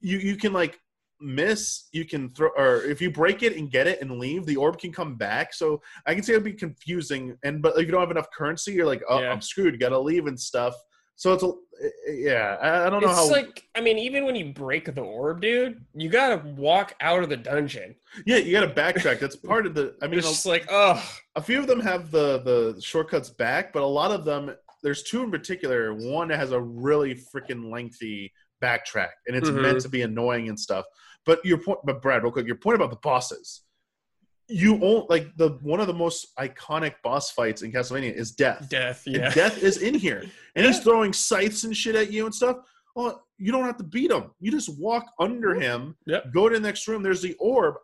you you can like miss, you can throw, or if you break it and get it and leave, the orb can come back. So I can see it'd be confusing. And but if you don't have enough currency, you're like, oh, Yeah. I'm screwed. Got to leave and stuff. So it's a yeah. I, I don't know how It's how. like I mean, even when you break the orb, dude, you gotta walk out of the dungeon. yeah, you got to backtrack. That's part of the. I mean, It's a- like, oh, a few of them have the the shortcuts back, but a lot of them there's two in particular. One that has a really freaking lengthy backtrack, and it's Mhm. meant to be annoying and stuff. But your point, but Brad, real quick, your point about the bosses. You won't like the one of the most iconic boss fights in Castlevania is Death. death. And Yeah. Death is in here, and he's throwing scythes and shit at you and stuff. Well, you don't have to beat him. You just walk under him, Yep. go to the next room. There's the orb,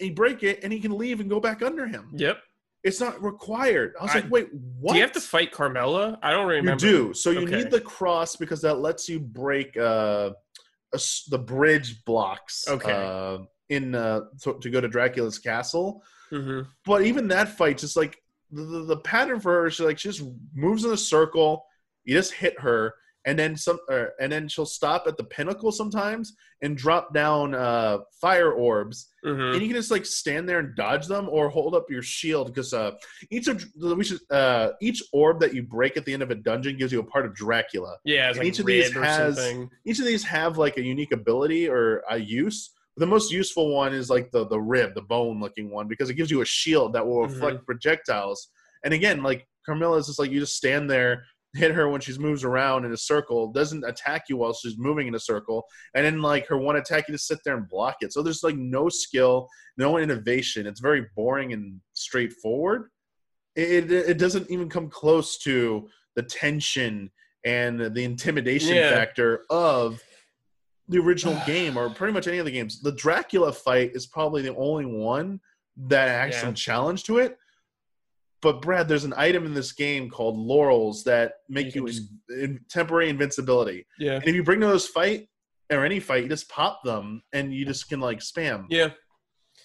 and you break it, and he can leave and go back under him. Yep. It's not required. I was I- like, wait, what? Do you have to fight Carmilla? I don't You remember. do. So you Okay. need the cross because that lets you break uh, a the bridge blocks. Okay. Uh, in uh, to, to go to Dracula's castle, hmm but even that fight, just like the, the, the pattern for her, she like she just moves in a circle. You just hit her, and then some, uh, and then she'll stop at the pinnacle sometimes and drop down uh, fire orbs. Hmm and you can just like stand there and dodge them or hold up your shield because uh each of the we should uh each orb that you break at the end of a dungeon gives you a part of dracula. Yeah, like each of these or has- something. each of these have like a unique ability or a use the most useful one is like the the rib the bone looking one because it gives you a shield that will Mhm. reflect projectiles and again like Carmilla is just like you just stand there, hit her when she moves around in a circle, doesn't attack you while she's moving in a circle, and then like her one attack, you just sit there and block it. So there's like no skill, no innovation. It's very boring and straightforward. It it, it doesn't even come close to the tension and the intimidation Yeah. factor of the original game or pretty much any of the games. The Dracula fight is probably the only one that has Yeah. some challenge to it. But Brad, there's an item in this game called laurels that make You you, just- in, temporary invincibility. Yeah. And if you bring those fight or any fight, you just pop them and you just can like spam. Yeah.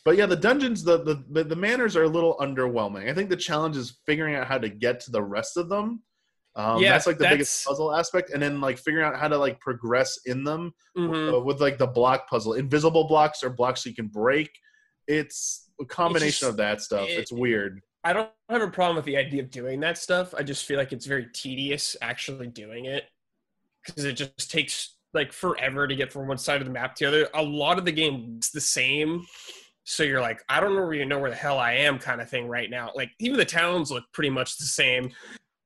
But yeah, the dungeons, the, the the the manors are a little underwhelming. I think the challenge is figuring out how to get to the rest of them. Um, Yeah, that's like the biggest puzzle aspect, and then like figuring out how to like progress in them Mhm. uh, with like the block puzzle. Invisible blocks or blocks you can break. It's a combination just- of that stuff. it- it's weird. I don't have a problem with the idea of doing that stuff. I just feel like it's very tedious actually doing it because it just takes like forever to get from one side of the map to the other. A lot of the game is the same. So you're like, I don't really know where the hell I am kind of thing right now. Like even the towns look pretty much the same.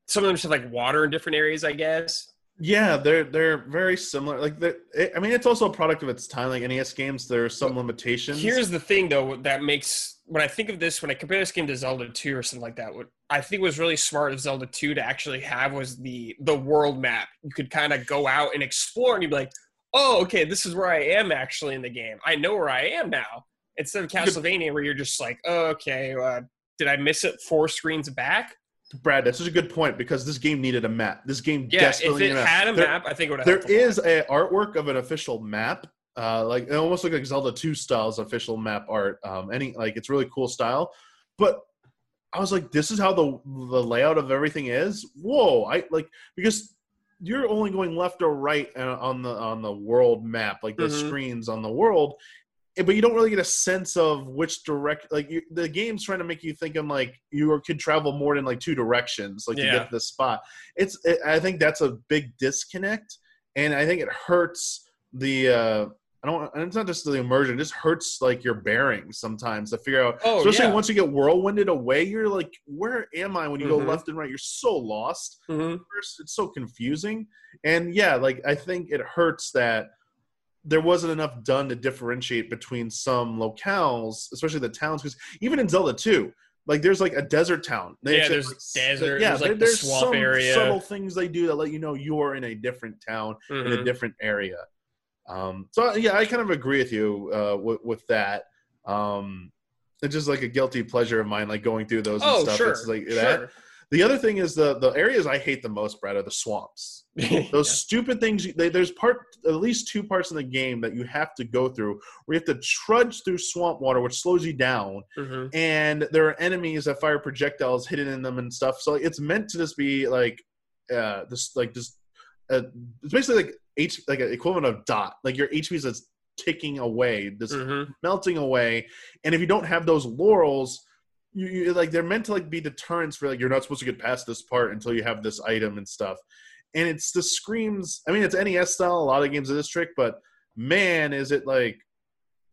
Some of them just have like water in different areas, I guess. Yeah, they're they're very similar. Like, it, I mean, it's also a product of its time. Like NES games, there are some limitations. Here's the thing, though, that makes when I think of this, when I compare this game to Zelda 2 or something like that, what I think was really smart of Zelda 2 to actually have was the the world map. You could kind of go out and explore, and you'd be like, "Oh, okay, this is where I am actually in the game. I know where I am now." Instead of Castlevania, where you're just like, oh, "Okay, uh, did I miss it four screens back?" Brad, that's such a good point because this game needed a map. This game Yeah, if desperately it needed a map. had a There- map, I think it would have. there is a artwork of an official map uh like it almost looks like zelda 2 styles official map art um any like it's really cool style but i was like this is how the the layout of everything is whoa i like because you're only going left or right uh, on the on the world map like the Mhm. screens on the world but you don't really get a sense of which direct like you, the game's trying to make you think in like you could travel more than like two directions like to get to the spot it's it, i think that's a big disconnect and i think it hurts the uh i don't and it's not just the immersion it just hurts like your bearings sometimes to figure out Oh, especially yeah. once you get whirlwinded away you're like where am i when you Mhm. go left and right you're so lost Mhm. first it's so confusing and yeah like i think it hurts that there wasn't enough done to differentiate between some locales especially the towns because even in zelda 2 like there's like a desert town They Yeah, there's like, desert, yeah there's, like, there- the there's some area. subtle things they do that let you know you're in a different town in a Mhm. different area um so yeah i kind of agree with you uh with, with that um it's just like a guilty pleasure of mine like going through those and Oh, stuff sure. it's like that sure. The other thing is the the areas I hate the most, Brad, are the swamps. Those stupid things. you- They, there's part at least two parts in the game that you have to go through where you have to trudge through swamp water, which slows you down, Mhm. and there are enemies that fire projectiles hidden in them and stuff. So it's meant to just be like uh this like just uh, it's basically like H like an equivalent of dot. Like your HP is just ticking away, just Mhm. melting away. And if you don't have those laurels, you, you like they're meant to like be deterrents for like you're not supposed to get past this part until you have this item and stuff. And it's the screams. I mean, it's NES style. A lot of games of this trick, but man, is it like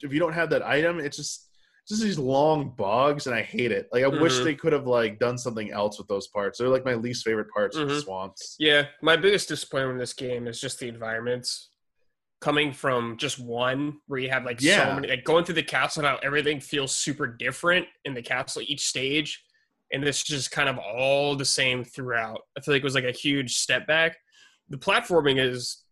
if you don't have that item, it's just just these long bogs, and I hate it. Like I wish Mhm. they could have like done something else with those parts. They're like my least favorite parts of the swamps. Yeah, my biggest disappointment in this game is just the environments. Coming from just one where you have like Yeah. so many like going through the castle now everything feels super different in the castle each stage. And this is just kind of all the same throughout. I feel like it was like a huge step back. The platforming is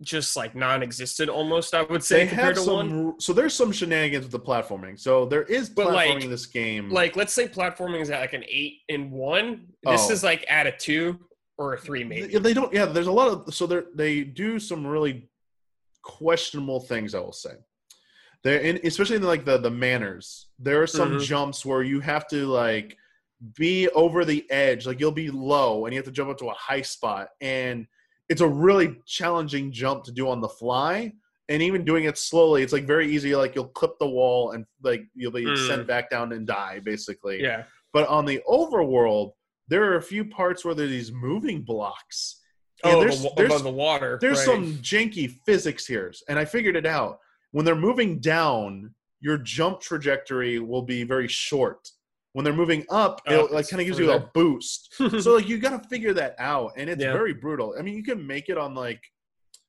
just like non-existent almost, I would say, They compared to one. some, so there's some shenanigans with the platforming. So there is But, like- in this game. Like let's say platforming is at like an eight in one. This Oh. is like at a two or a three maybe. They don't. Yeah, there's a lot of so they they do some really questionable things. I will say, there, in, especially in like the the manors. There are some Mhm. jumps where you have to like be over the edge. Like you'll be low and you have to jump up to a high spot, and it's a really challenging jump to do on the fly. And even doing it slowly, it's like very easy. Like you'll clip the wall and like you'll be Mm. sent back down and die basically. Yeah. But on the overworld, there are a few parts where there are these moving blocks. And Oh, there's, the, wa- there's, above the water. there's right. some janky physics here. And I figured it out. When they're moving down, your jump trajectory will be very short. when they're moving up, Oh, it like kind of gives you a boost. so like you got to figure that out, and it's Yeah. very brutal. I mean, you can make it on like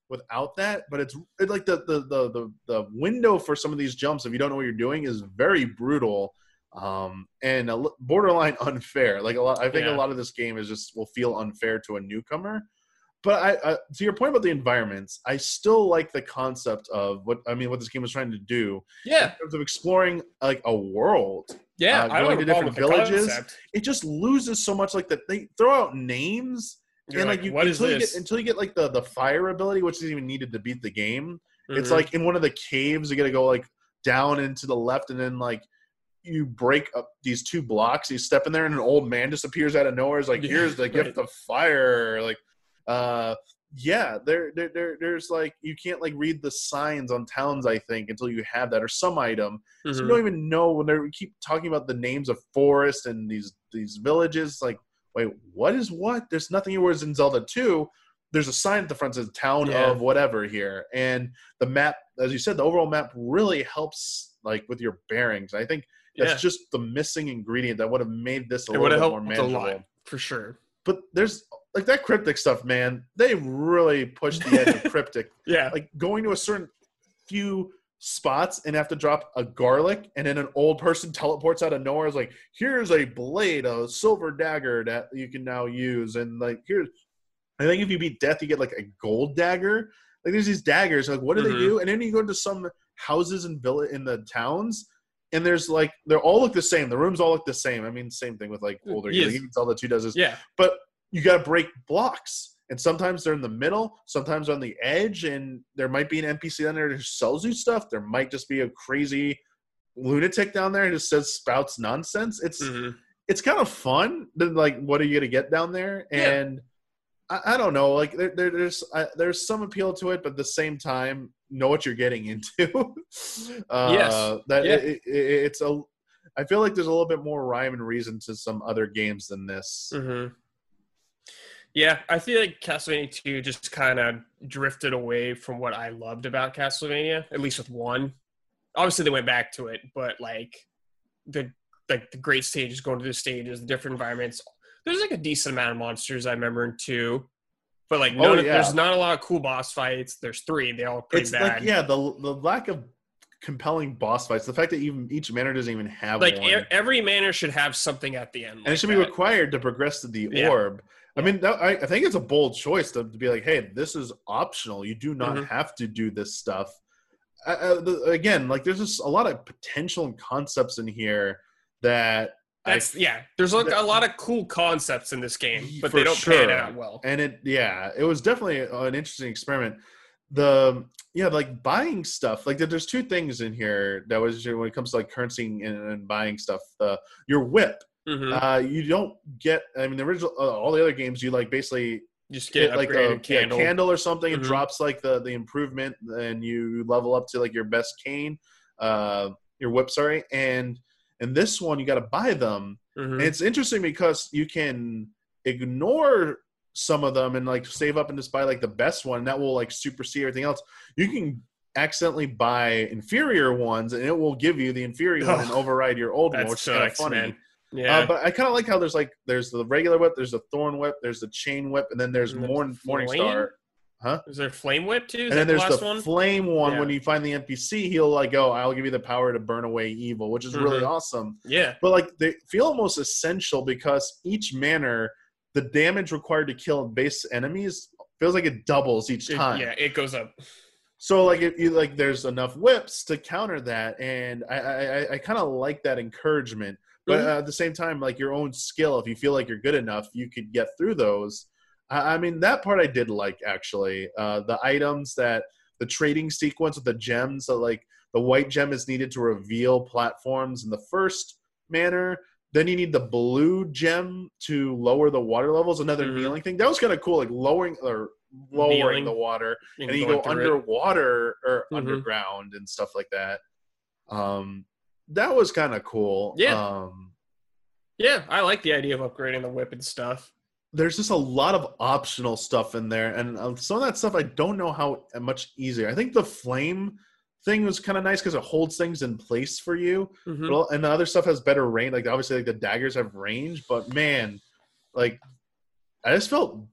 without that, but it's it, like the, the the the the window for some of these jumps if you don't know what you're doing is very brutal. Um, and a borderline unfair. Like a lot, I think Yeah. a lot of this game is just will feel unfair to a newcomer. But I, I, to your point about the environments, I still like the concept of what I mean. What this game was trying to do yeah, in terms of exploring like a world. yeah. Uh, going to a problem with different villages. It just loses so much. Like that, they throw out names You're and like, like, you what is until you get until you get like the the fire ability, which is even needed to beat the game. It's Mhm. like in one of the caves, you got to go like down and to the left, and then like you break up these two blocks. You step in there, and an old man just appears out of nowhere. It's like, Yeah, here's the gift right. of fire. Like, uh, yeah, there, there, there, there's like you can't like read the signs on towns. I think until you have that or some item. So Mhm. you don't even know when they keep talking about the names of forest and these these villages. Like, wait, what is what? There's nothing here. Whereas in Zelda 2, there's a sign at the front that says town Yeah. of whatever here. And the map, as you said, the overall map really helps like with your bearings. I think that's yeah. just the missing ingredient that would have made this a it little bit more helped a lot for sure. But there's like that cryptic stuff, man. They really pushed the edge of cryptic Yeah, like going to a certain few spots and have to drop a garlic and then an old person teleports out of nowhere is like here's a blade a silver dagger that you can now use and like here's i think if you beat death you get like a gold dagger like there's these daggers like what do they Mhm. do and then you go into some houses and villa in the towns and there's like they all look the same the rooms all look the same i mean same thing with like older Yes. games. even zelda 2 does this yeah. but you got to break blocks and sometimes they're in the middle sometimes on the edge and there might be an npc down there who sells you stuff there might just be a crazy lunatic down there who just says spouts nonsense it's Mhm. it's kind of fun then like what are you gonna get down there Yeah. and I, I don't know like there, there, there's there's some appeal to it but at the same time know what you're getting into uh Yes. that Yeah. it, it, it's a i feel like there's a little bit more rhyme and reason to some other games than this hmm Yeah, I feel like Castlevania 2 just kind of drifted away from what I loved about Castlevania, at least with one. Obviously, they went back to it, but like the like the great stages, going to the stages, the different environments. There's like a decent amount of monsters I remember in two, but like oh, none Oh, yeah. there's not a lot of cool boss fights. There's three, they all pretty it's bad. like yeah the the lack of compelling boss fights the fact that even each manor doesn't even have like one every manor should have something at the end, and it should be required to progress to the Yeah. orb i mean that, I, I think it's a bold choice to, to be like hey this is optional you do not Mhm. have to do this stuff uh, uh, the, again like there's just a lot of potential and concepts in here that I That's yeah. There's like that- a lot of cool concepts in this game, but they don't pan sure. out well. and it yeah it was definitely an interesting experiment the yeah like buying stuff like there's two things in here that was when it comes to like currency and, and buying stuff the your whip hmm uh you don't get i mean the original uh, all the other games you like basically Just get get like a upgraded yeah, candle. candle or something it Mhm. drops like the the improvement and you level up to like your best cane uh your whip sorry and and this one you got to buy them Mhm. and it's interesting because you can ignore some of them and like save up and just buy like the best one. And that will like supersede everything else. You can accidentally buy inferior ones and it will give you the inferior one and Oh, override your old one, which is kind of funny. man. Yeah. Uh, but I kind of like how there's like there's the regular whip, there's the thorn whip, there's the chain whip, and then there's And the Morn, Morning? Star. Is there flame whip too? Is And that then the there's last the one? flame one. Yeah. When you find the NPC, he'll like go, "I'll give you the power to burn away evil," which is really Mhm. awesome yeah. but like they feel almost essential because each manor the damage required to kill base enemies feels like it doubles each It- time yeah, it goes up. so like if you like there's enough whips to counter that and i i, I- I kind of like that encouragement but Mhm. uh, at the same time like your own skill if you feel like you're good enough you could get through those i, I mean that part i did like actually uh the items that the trading sequence with the gems so like the white gem is needed to reveal platforms in the first manor then you need the blue gem to lower the water levels another Mhm. kneeling thing that was kind of cool like lowering or lowering Kneeling. the water and and you go through it. underwater or Mhm. underground and stuff like that. Um, that was kind of cool. Yeah. Um, Yeah, I like the idea of upgrading the whip and stuff. there's just a lot of optional stuff in there, and uh, some of that stuff I don't know how much easier. I think the flame thing was kind of nice because it holds things in place for you. Mhm. But, and the other stuff has better range. Like obviously, like the daggers have range, but man, like I just felt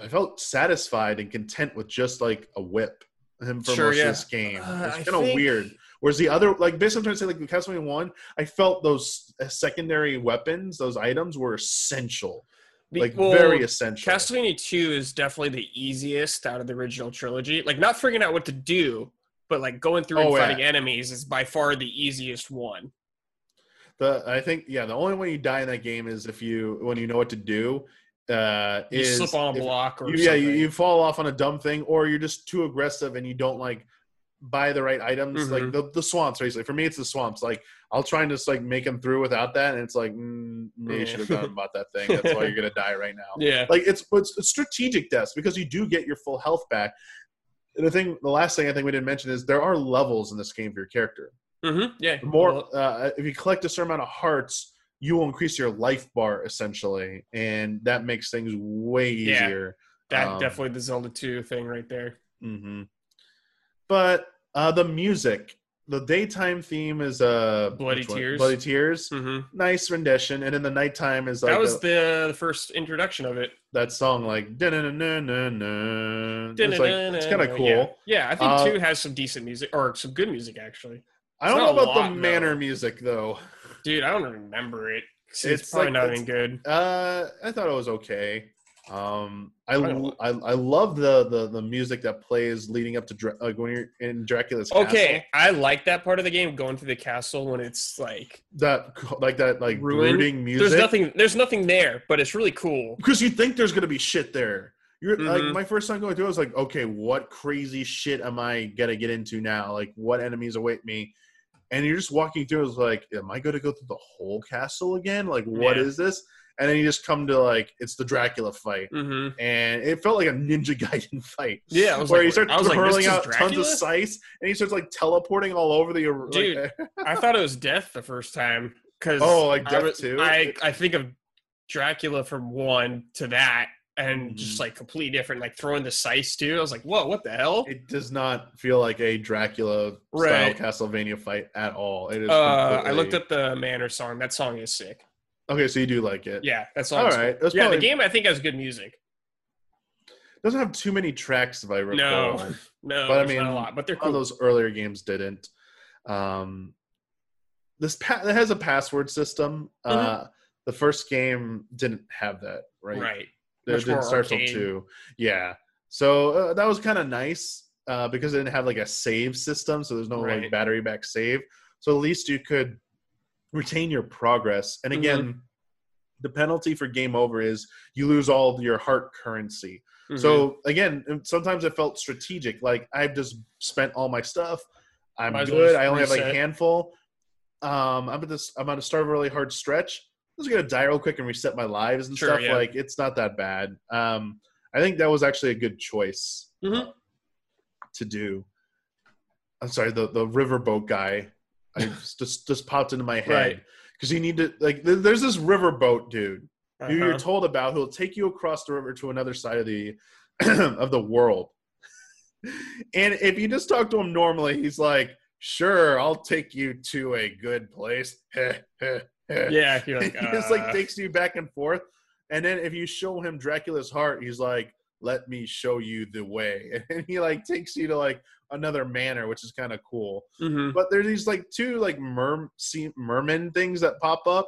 I felt satisfied and content with just like a whip him for Sure, most yeah. of this game. Uh, it's kind of think- weird. Whereas the other, like basically, I'm trying to say, like the Castlevania one, I felt those secondary weapons, those items were essential, like well, very essential. Castlevania 2 is definitely the easiest out of the original trilogy. Like, not figuring out what to do, but like going through and Oh, yeah. fighting enemies is by far the easiest one. The I think yeah, the only way you die in that game is if you when you know what to do. Uh, You is slip on a block or you, yeah, you, you fall off on a dumb thing, or you're just too aggressive and you don't like buy the right items. Like Mhm. the, the swamps, basically. For me, it's the swamps. Like I'll try and just like make them through without that, and it's like mm, maybe you should have gone and bought that thing. That's why you're gonna die right now. yeah. Like it's it's strategic deaths because you do get your full health back. And the thing, the last thing I think we didn't mention is there are levels in this game for your character. hmm Yeah. The more uh, if you collect a certain amount of hearts, you will increase your life bar essentially, and that makes things way Yeah. easier. that um, definitely the Zelda 2 thing right there. hmm But uh, the music, the daytime theme is uh, Bloody? Tears. Bloody Tears. hmm Nice rendition, and then the nighttime is like that was the- the, the first introduction of it. that song like it's like it's kind of cool. Yeah, yeah I think Uh, 2 has some decent music, or some good music, actually. I don't know a about the manor though. music though. Dude, I don't remember it. It's, it's probably like- not even good. Uh, I thought it was okay. Um, I I, I love the, the the music that plays leading up to Dra- like when you're in Dracula's castle. Okay, I like that part of the game, going through the castle when it's like that like that like Ruined. brooding music. there's nothing, there's nothing there, but it's really cool. because you think there's gonna be shit there. You're like Mhm. my first time going through, I was like, okay, what crazy shit am I gonna get into now? Like, what enemies await me? And you're just walking through. It's like, am I gonna go through the whole castle again? Like, what is Yeah. this? And then you just come to like, it's the Dracula fight, hmm and it felt like a Ninja Gaiden fight. Yeah, I where like, he starts I like, hurling is out tons of sice, and he starts like teleporting all over the like, Dude, I thought it was Death the first time because Oh, like I, Death was- too? I I think of Dracula from one to that, and Mhm. just like completely different. Like throwing the sice too. I was like, whoa, what the hell? it does not feel like a Dracula Right. style Castlevania fight at all. It is. Uh, I looked up the Manor song. That song is sick. Okay, so you do like it. Yeah, that's. All is right. cool. That's Yeah, probably- the game I think has good music. doesn't have too many tracks if I recall. No, no, But I mean, a lot, but they're All cool. those earlier games didn't. Um, this pa- it has a password system. Uh, the first game didn't have that, right? Mm-hmm. Right. It Much didn't start till two. Yeah. So uh, that was kind of nice uh, because it didn't have like a save system, so there's no like battery back save. So at least you could retain your progress. And Mm-hmm. again, the penalty for game over is you lose all of your heart currency. Mhm. So again, sometimes it felt strategic. Like I've just spent all my stuff. I'm Might good. I only have like a handful. Um, I'm at this. I'm about to start a really hard stretch. I'm just gonna die real quick and reset my lives and Sure, stuff. yeah. Like it's not that bad. Um, I think that was actually a good choice Mhm. uh, to do. I'm sorry, the the riverboat guy. I just just popped into my head Right. because you need to like. there- There's this riverboat dude who you're Uh-huh. told about who'll take you across the river to another side of the of the world. And if you just talk to him normally, he's like, "Sure, I'll take you to a good place." yeah, you're like, he just like uh, takes you back and forth. And then if you show him Dracula's heart, he's like, "Let me show you the way," and he like takes you to like another manor, which is kind of cool mhm. but there's these like two like mer merman things that pop up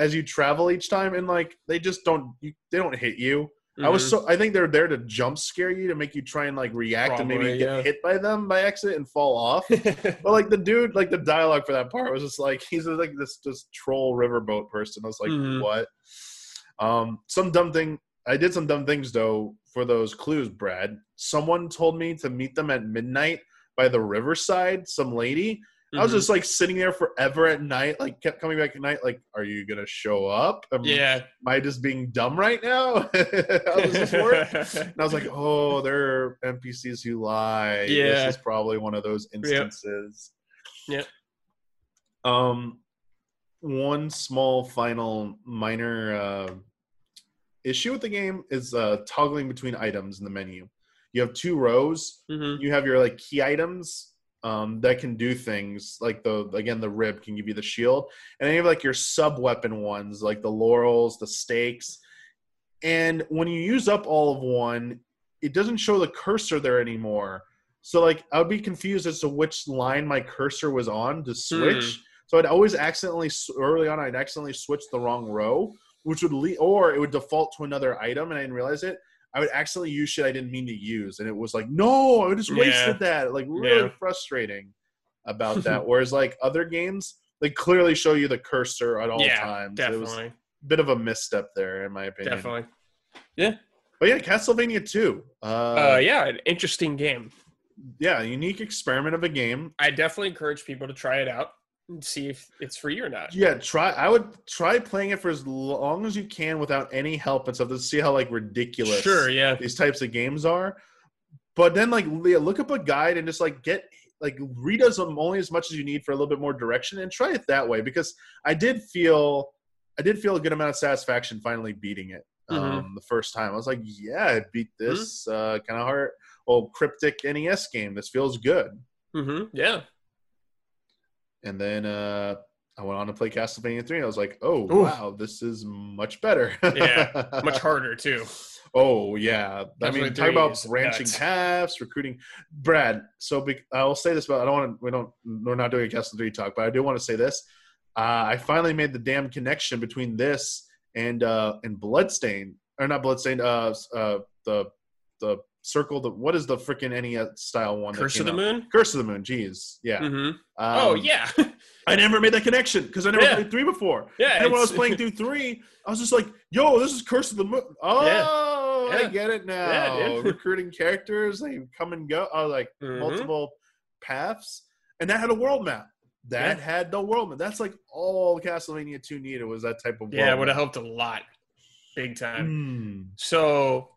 as you travel each time and like they just don't you, they don't hit you i was Mhm. so i think they're there to jump scare you to make you try and like react and maybe Probably, get yeah. hit by them by accident and fall off but like the dude like the dialogue for that part was just like he's just, like this this troll riverboat person i was like Mhm. what um some dumb thing i did some dumb things though for those clues brad someone told me to meet them at midnight by the riverside some lady I was Mhm. just like sitting there forever at night, like kept coming back at night, like, are you gonna show up? Am, yeah. am I just being dumb right now? How does this? And I was like, oh, there are NPCs who lie. Yeah. This is probably one of those instances. Yep. Um, one small final minor uh, issue with the game is uh, toggling between items in the menu. You have two rows. Mhm. You have your like key items, um, that can do things like the again the rib can give you the shield, and then you have like your sub weapon ones like the laurels, the stakes, and when you use up all of one, it doesn't show the cursor there anymore. So like I would be confused as to which line my cursor was on to switch. So I'd always accidentally early on I'd accidentally switch the wrong row, which would lead or it would default to another item and I didn't realize it. I would accidentally use shit I didn't mean to use, and it was like, no, I just wasted Yeah. that. Like really Yeah. frustrating about that. Whereas like other games, they clearly show you the cursor at all Yeah, times. It was Definitely. a bit of a misstep there, in my opinion. Definitely. Yeah. But yeah, Castlevania 2. Uh, Uh, yeah, an interesting game. yeah, unique experiment of a game. I definitely encourage people to try it out and see if it's for you or not. Yeah, try. I would try playing it for as long as you can without any help and stuff to see how like ridiculous Sure, yeah. these types of games are. But then like yeah, look up a guide and just like get like read as them only as much as you need for a little bit more direction and try it that way because I did feel I did feel a good amount of satisfaction finally beating it um, the first time. I was like, yeah, I beat this uh, kind of hard, old cryptic NES game. This feels good. Mm-hmm. Yeah. And then uh, I went on to play Castlevania 3 and I was like, oh, Ooh. wow, this is much better. Yeah, Much harder too. Oh yeah, I mean, Castlevania talk about is branching nuts. paths, recruiting. Brad, so be, I'll say this, but I don't want to. We don't. We're not doing a Castle Three talk, but I do want to say this. Uh, I finally made the damn connection between this and uh, and Bloodstain, or not Bloodstain. Uh, uh, the the circle. The what is the freaking NES style one? Curse of the out? Moon. Curse of the Moon. Jeez, yeah. Mm-hmm. Um, oh yeah, I never made that connection because I never Yeah. played three before. yeah. And when I was playing through three, I was just like, "Yo, this is Curse of the Moon." Oh, I Yeah. get it now. Yeah. Recruiting characters, they come and go. Oh, like Mhm. multiple paths, and that had a world map. That Yeah. had the world map. That's like all Castlevania Two needed was that type of. Yeah, it would have helped a lot, big time. Mm. So,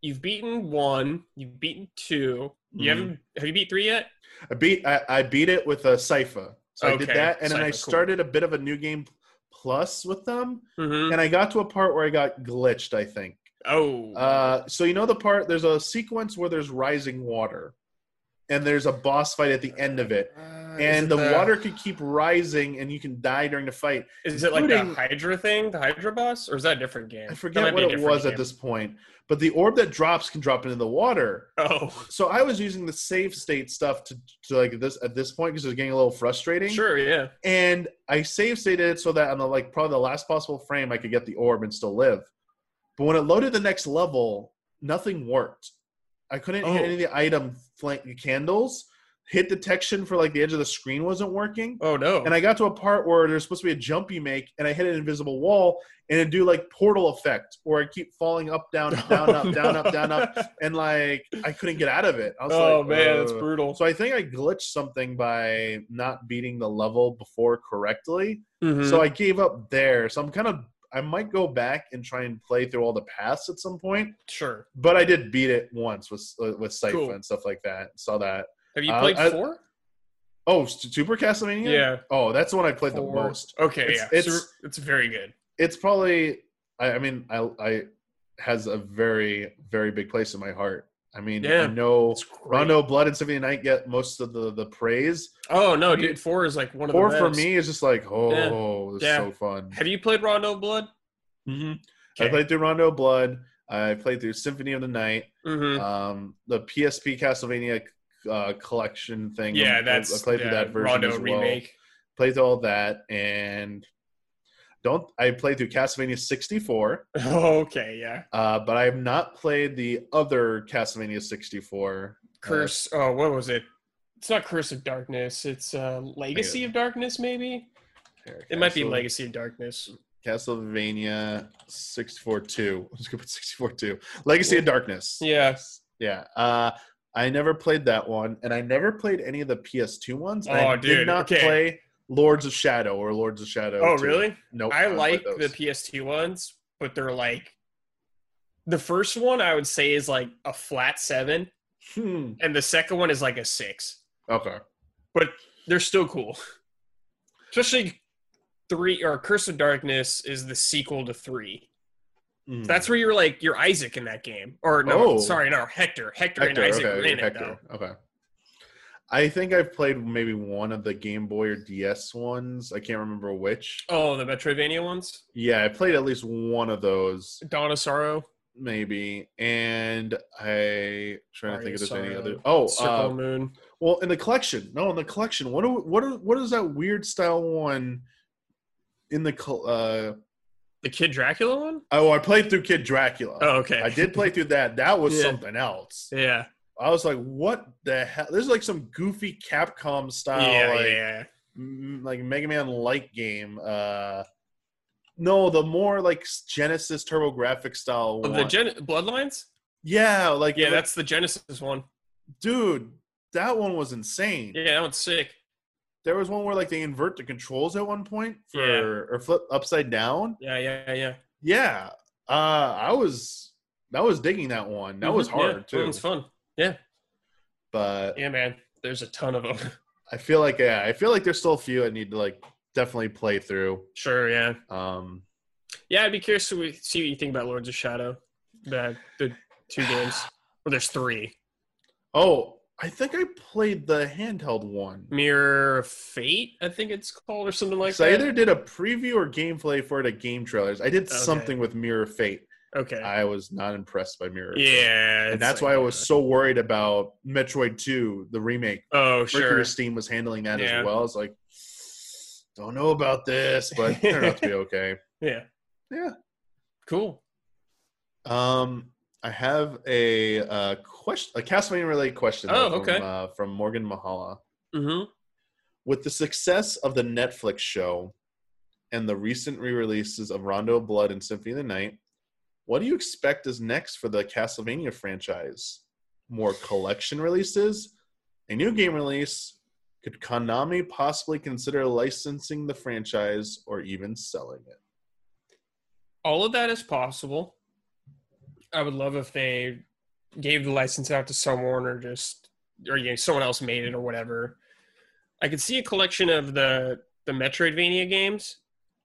you've beaten one. You've beaten two. You Mhm. haven't. Have you beat three yet? I beat. I, I beat it with a Sypha. So I did that, and then I cool. started a bit of a new game plus with them, Mm-hmm. and I got to a part where I got glitched. I think. Oh. Uh, so you know the part there's a sequence where there's rising water, and there's a boss fight at the end of it, and the, water could keep rising, and you can die during the fight. Is it like the Hydra thing, the Hydra boss, or is that a different game? I forget what it was at this point, but the orb that drops can drop into the water. Oh, So I was using the save state stuff to, to like this at this point because it was getting a little frustrating. sure, yeah. and I save stated it so that on the like probably the last possible frame I could get the orb and still live. But when it loaded the next level, nothing worked. I couldn't hit Oh. any of the item flank candles. Hit detection for like the edge of the screen wasn't working. Oh no. And I got to a part where there's supposed to be a jump you make, and I hit an invisible wall, and it do like portal effect, where I keep falling up, down, down, up, down, up, down, up, and like I couldn't get out of it. I was oh like, man, that's brutal. So I think I glitched something by not beating the level before correctly. Mhm. So I gave up there. So I'm kind of I might go back and try and play through all the paths at some point. sure. But I did beat it once with uh, with Sypha Cool. and stuff like that. Saw that. Have you Uh, played I- four? Oh, Super Castlevania. Yeah. Oh, that's the one I played Four. the most. Okay, It's- yeah. it's- It's, very good. It's probably. I, I mean, I I has a very very big place in my heart. I mean, Yeah. I know Rondo Blood and Symphony of the Night get most of the the praise. Oh no, dude, four is like one of Or the for me, it's just like, oh, it's Yeah. so fun. Have you played Rondo Blood? hmm I played through Rondo Blood. I played through Symphony of the Night. Mm-hmm. Um, the PSP Castlevania uh, collection thing. yeah, that's I played through that version Rondo as well. remake. Played through all that and don't. I played through Castlevania 64, okay, yeah. uh, but I have not played the other Castlevania 64. Curse. oh, what was it? It's not Curse of Darkness. It's uh, Legacy of Darkness, maybe. Here, It might be Legacy of Darkness. Castlevania 64 2. Let's go put 64 2. Legacy of Darkness. Yeah. Yeah. Uh, I never played that one, and I never played any of the PS2 ones. Oh, I dude, did not okay. play Lords of Shadow or Lords of Shadow. Oh, 2. really? Nope. I haven't like the. PS2 ones, but they're like the first one I would say is like a flat seven, Hmm. and the second one is like a six. Okay. But they're still cool. Especially three or Curse of Darkness is the sequel to three. Hmm. That's where you're like you're Isaac in that game. Or no, Oh. sorry, no, Hector. Hector, Hector. and Isaac okay. in it though. Okay. I think I've played maybe one of the Game Boy or DS ones. I can't remember which. Oh, the Metroidvania ones. Yeah, I played at least one of those, Dawn of Sorrow. maybe. And I trying to think if there's any other. Oh, Circle uh, Moon. well, in the collection. No, in the collection. What? Do, what? Are, what is that weird style one? In the col- uh The Kid Dracula one. oh, I played through Kid Dracula. Oh, okay. I did play through that. That was Yeah. something else. Yeah. I was like, what the hell? This is like some goofy Capcom style, yeah, like, yeah. m- like Mega Man like game. Uh, no, the more like Genesis TurboGrafx style Oh, one. the Gen- Bloodlines. yeah, like Yeah, like, that's the Genesis one. dude. That one was insane. Yeah, that one's sick. There was one where like they invert the controls at one point for Yeah. or flip upside down. Yeah, yeah, yeah. Yeah, uh, I was I was digging that one. That was Mhm, hard yeah, too. That one's fun. Yeah, But yeah, man. There's a ton of them. I feel like yeah, I feel like there's still a few I need to like definitely play through. sure, yeah, Um, yeah. I'd be curious to see what you think about Lords of Shadow. The the two games. Well, there's three. oh, I think I played the handheld one. Mirror Fate, I think it's called, or something like that. so I either did a preview or gameplay for it at Game Trailers. I did Okay. something with Mirror Fate. okay. I was not impressed by Mirror. Fate. yeah, and that's like, why I was so worried about Metroid Two, the remake. Oh, Mercury sure. Steam was handling that Yeah. as well. It's like, don't know about this, but it turned out to be okay. Yeah. Yeah. Cool. Um, I have a uh, question, a Castlevania related question. Oh, from, okay. uh, from Morgan Mahala. Mm-hmm. With the success of the Netflix show and the recent re-releases of Rondo of Blood and Symphony of the Night, what do you expect is next for the Castlevania franchise? More collection releases? A new game release? Could Konami possibly consider licensing the franchise or even selling it? all of that is possible. I would love if they gave the license out to someone or just or you know someone else made it or whatever. I could see a collection of the the Metroidvania games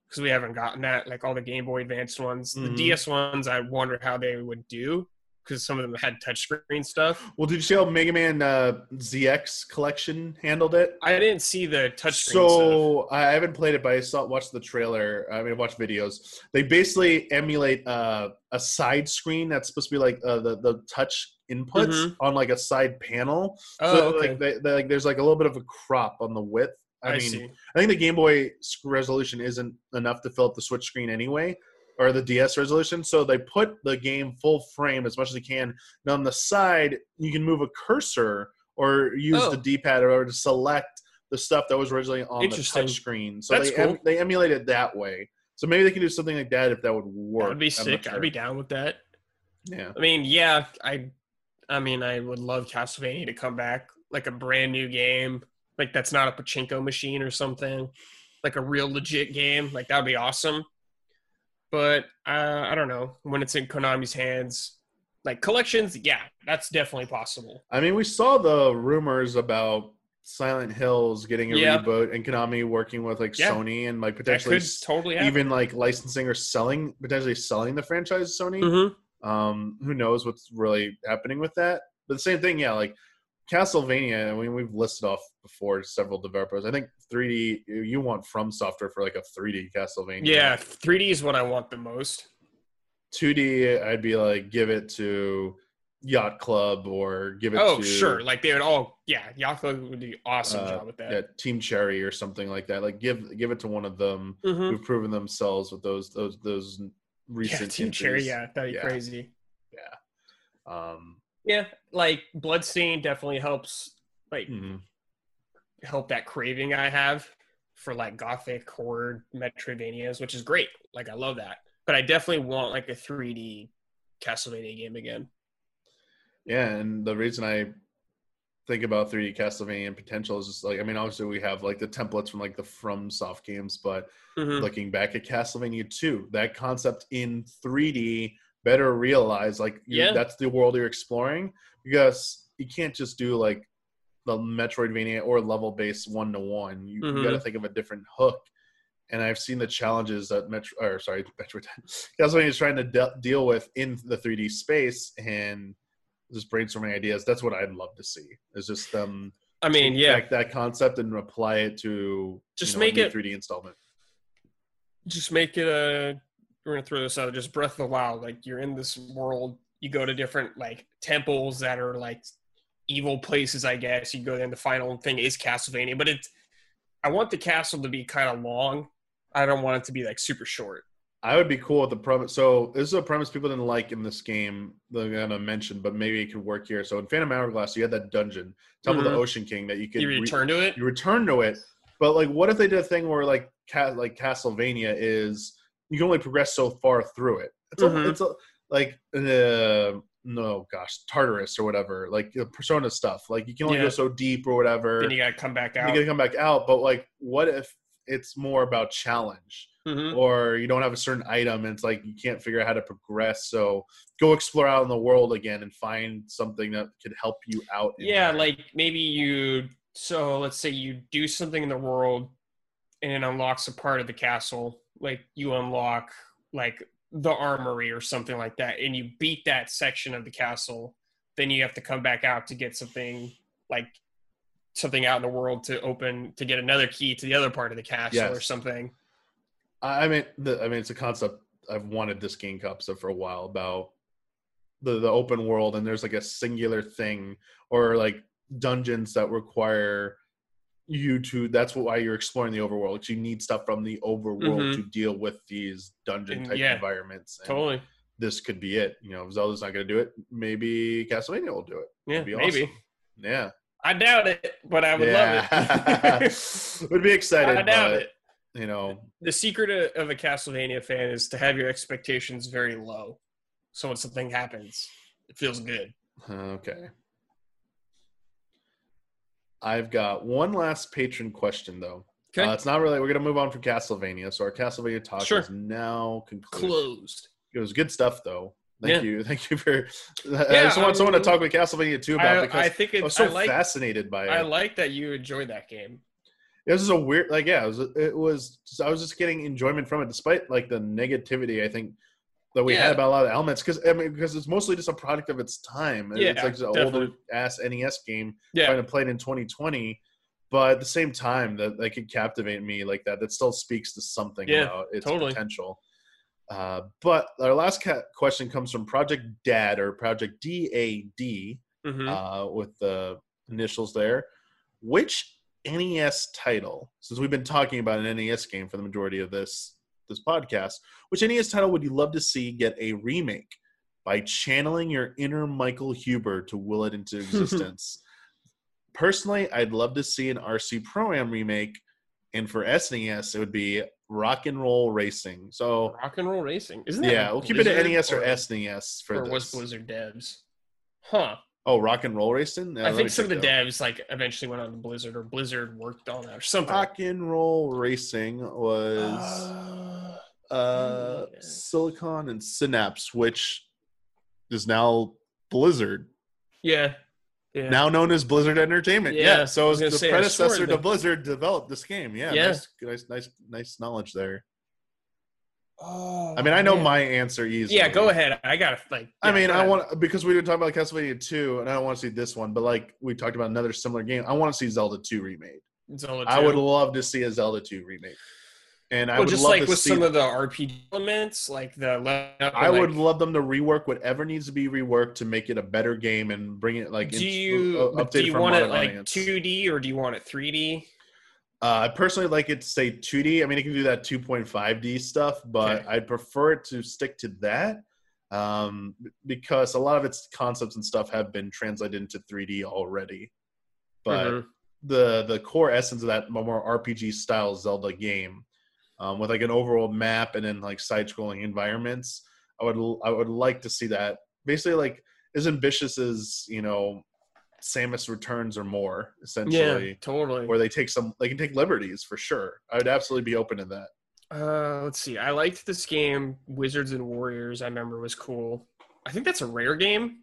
because we haven't gotten that like all the Game Boy Advanced ones. Mhm. The DS ones, I wonder how they would do because some of them had touchscreen stuff. Well, did you see how Mega Man uh, ZX collection handled it? I didn't see the touchscreen stuff. So I haven't played it, but I saw watched the trailer. I mean, watched videos. They basically emulate uh, a side screen that's supposed to be like uh, the the touch inputs Mhm. on like a side panel. Oh, so okay. like, they, they, like there's like a little bit of a crop on the width. I, I, mean, see. I think the Game Boy resolution isn't enough to fill up the Switch screen anyway, or the DS resolution. So they put the game full frame as much as they can. And on the side, you can move a cursor or use Oh. the D-pad or to select the stuff that was originally on the Interesting. touch screen. So That's they em- they emulate it that way. So maybe they can do something like that if that would work. That'd be sick. sure. I'd be down with that. yeah. I mean, yeah, I, I mean, I would love Castlevania to come back like a brand new game, like that's not a pachinko machine or something, like a real legit game. Like that would be awesome. But uh, I don't know when it's in Konami's hands. Like collections, yeah, that's definitely possible. I mean, we saw the rumors about Silent Hills getting a Yeah. reboot and Konami working with like Yeah. Sony and like potentially totally happen. even like licensing or selling potentially selling the franchise to Sony. Mhm. Um, who knows what's really happening with that? But the same thing, yeah, like Castlevania. I mean, we've listed off before several developers. I think 3D. You want From Software for like a 3D Castlevania. Yeah, 3D is what I want the most. 2D. I'd be like, give it to Yacht Club or give it to. Oh, to sure. Like they would all, yeah, Yacht Club would do awesome Uh, job with that. yeah, Team Cherry or something like that. Like give give it to one of them Mhm. who've proven themselves with those those those Yeah, recent Team Cherry, yeah, that'd be Yeah. crazy. Yeah. Um, Yeah, like Bloodstain definitely helps, like mhm. Help that craving I have for like gothic horror Metroidvanias, which is great. Like I love that, but I definitely want like a 3D Castlevania game again. Yeah, and the reason I think about 3D Castlevania and potential is just like I mean, obviously we have like the templates from like the From Soft games, but Mhm. looking back at Castlevania 2, that concept in 3D better realize like you, Yeah. that's the world you're exploring because you can't just do like the Metroidvania or level based one to one. You, got to think of a different hook. And I've seen the challenges that Metro, or sorry, Metroid Castlevania is trying to de- deal with in the 3D space and just brainstorming ideas. That's what I'd love to see. It's just um I mean, yeah, that concept and apply it to Just you know, a make it- 3D installment. just make it a. We're gonna throw this out. Just Breath of the Wild. Like you're in this world. You go to different like temples that are like evil places. I guess you go there, and the final thing is Castlevania. But it's. I want the castle to be kind of long. I don't want it to be like super short. I would be cool with the premise. So this is a premise people didn't like in this game. They're gonna mention, but maybe it could work here. So in Phantom Hourglass, you had that dungeon, Temple of Mhm. the Ocean King, that you could You re- return to it. you return to it. But like, what if they did a thing where like Ca- like Castlevania is you can only progress so far through it. It's a, Mhm. it's a, like uh, no gosh Tartarus or whatever like the Persona stuff. Like you can only Yeah. go so deep or whatever. Then you gotta come back out. you gotta come back out. But like, what if it's more about challenge? Mhm. or you don't have a certain item and it's like you can't figure out how to progress so go explore out in the world again and find something that could help you out Yeah, there. like maybe you. So let's say you do something in the world, and it unlocks a part of the castle. Like you unlock like the armory or something like that, and you beat that section of the castle. Then you have to come back out to get something like something out in the world to open to get another key to the other part of the castle or something. I I mean, the, I mean, it's a concept I've wanted this game concept for a while about the the open world, and there's like a singular thing or like dungeons that require you to. That's why you're exploring the overworld. You need stuff from the overworld Mhm. to deal with these dungeon type yeah, environments. And Totally. This could be it. You know, if Zelda's not going to do it. Maybe Castlevania will do it. Yeah, It'd maybe. Yeah, I doubt it, but I would yeah. love it. Would be excited. I doubt but, it. You know, the secret of- of a Castlevania fan is to have your expectations very low. So when something happens, it feels good. Okay. I've got one last patron question though. Okay. Uh, it's not really. We're gonna move on from Castlevania. So our Castlevania talk Sure. is now concluded. Closed. It was good stuff though. Thank Yeah. you. Thank you for. I Yeah, just want someone to talk with Castlevania too about I, because I think I it, was so I like fascinated by it. I like that you enjoyed that game. it was just a weird like yeah it was it was i was just getting enjoyment from it despite like the negativity i think that we Yeah. had about a lot of elements because i mean because it's mostly just a product of its time Yeah, it's like an older ass nes game Yeah. trying to play it in 2020 but at the same time that that could captivate me like that that still speaks to something Yeah, about its totally. potential uh, but our last ca- question comes from project dad or project dad hmm uh, with the initials there. Which NES title, since we've been talking about an NES game for the majority of this this podcast, which NES title would you love to see get a remake by channeling your inner Michael Huber to will it into existence? Personally, I'd love to see an RC Pro Am remake, and for SNES, it would be Rock and Roll Racing. So Rock and Roll Racing. Isn't that yeah, we'll keep it at Blizzard NES or or, SNES for or this. was Blizzard devs? Huh. Oh, Rock and Roll Racing. Yeah, I think some of the devs like eventually went on to Blizzard or Blizzard worked on that or something. Rock and Roll Racing was Uh, uh, yeah. Silicon and Synapse, which is now Blizzard, yeah. Yeah. now known as Blizzard Entertainment. Yeah, Yeah, so I was the gonna say, predecessor to Blizzard developed this game. Yeah, Yeah. Nice, nice, nice, nice knowledge there. oh, I mean, I know man. my answer easily. Yeah, go ahead. I gotta like. I mean, I want because we were talking about Castlevania 2, and I don't want to see this one, but like we talked about another similar game. I want to see Zelda 2 remade. Zelda 2. I would love to see a Zelda 2 remake. And I Well, would just love like to with see some of the RPG elements, like the. I would like, love them to rework whatever needs to be reworked to make it a better game and bring it like do in- you uh, do you want it like audience. 2D or do you want it 3D? Uh, I personally like it to say 2D. I mean, it can do that 2.5D stuff, but Okay. I'd prefer it to stick to that um, because a lot of its concepts and stuff have been translated into 3D already. But Mhm. the the core essence of that more RPG style Zelda game, um, with like an overall map and then like side scrolling environments, I would I would like to see that. Basically, like as ambitious as you know, Samus Returns or more, essentially yeah, totally. where they take some they can take liberties for sure i would absolutely be open to that Uh, let's see. I liked this game, Wizards and Warriors. I remember was cool. I think that's a rare game.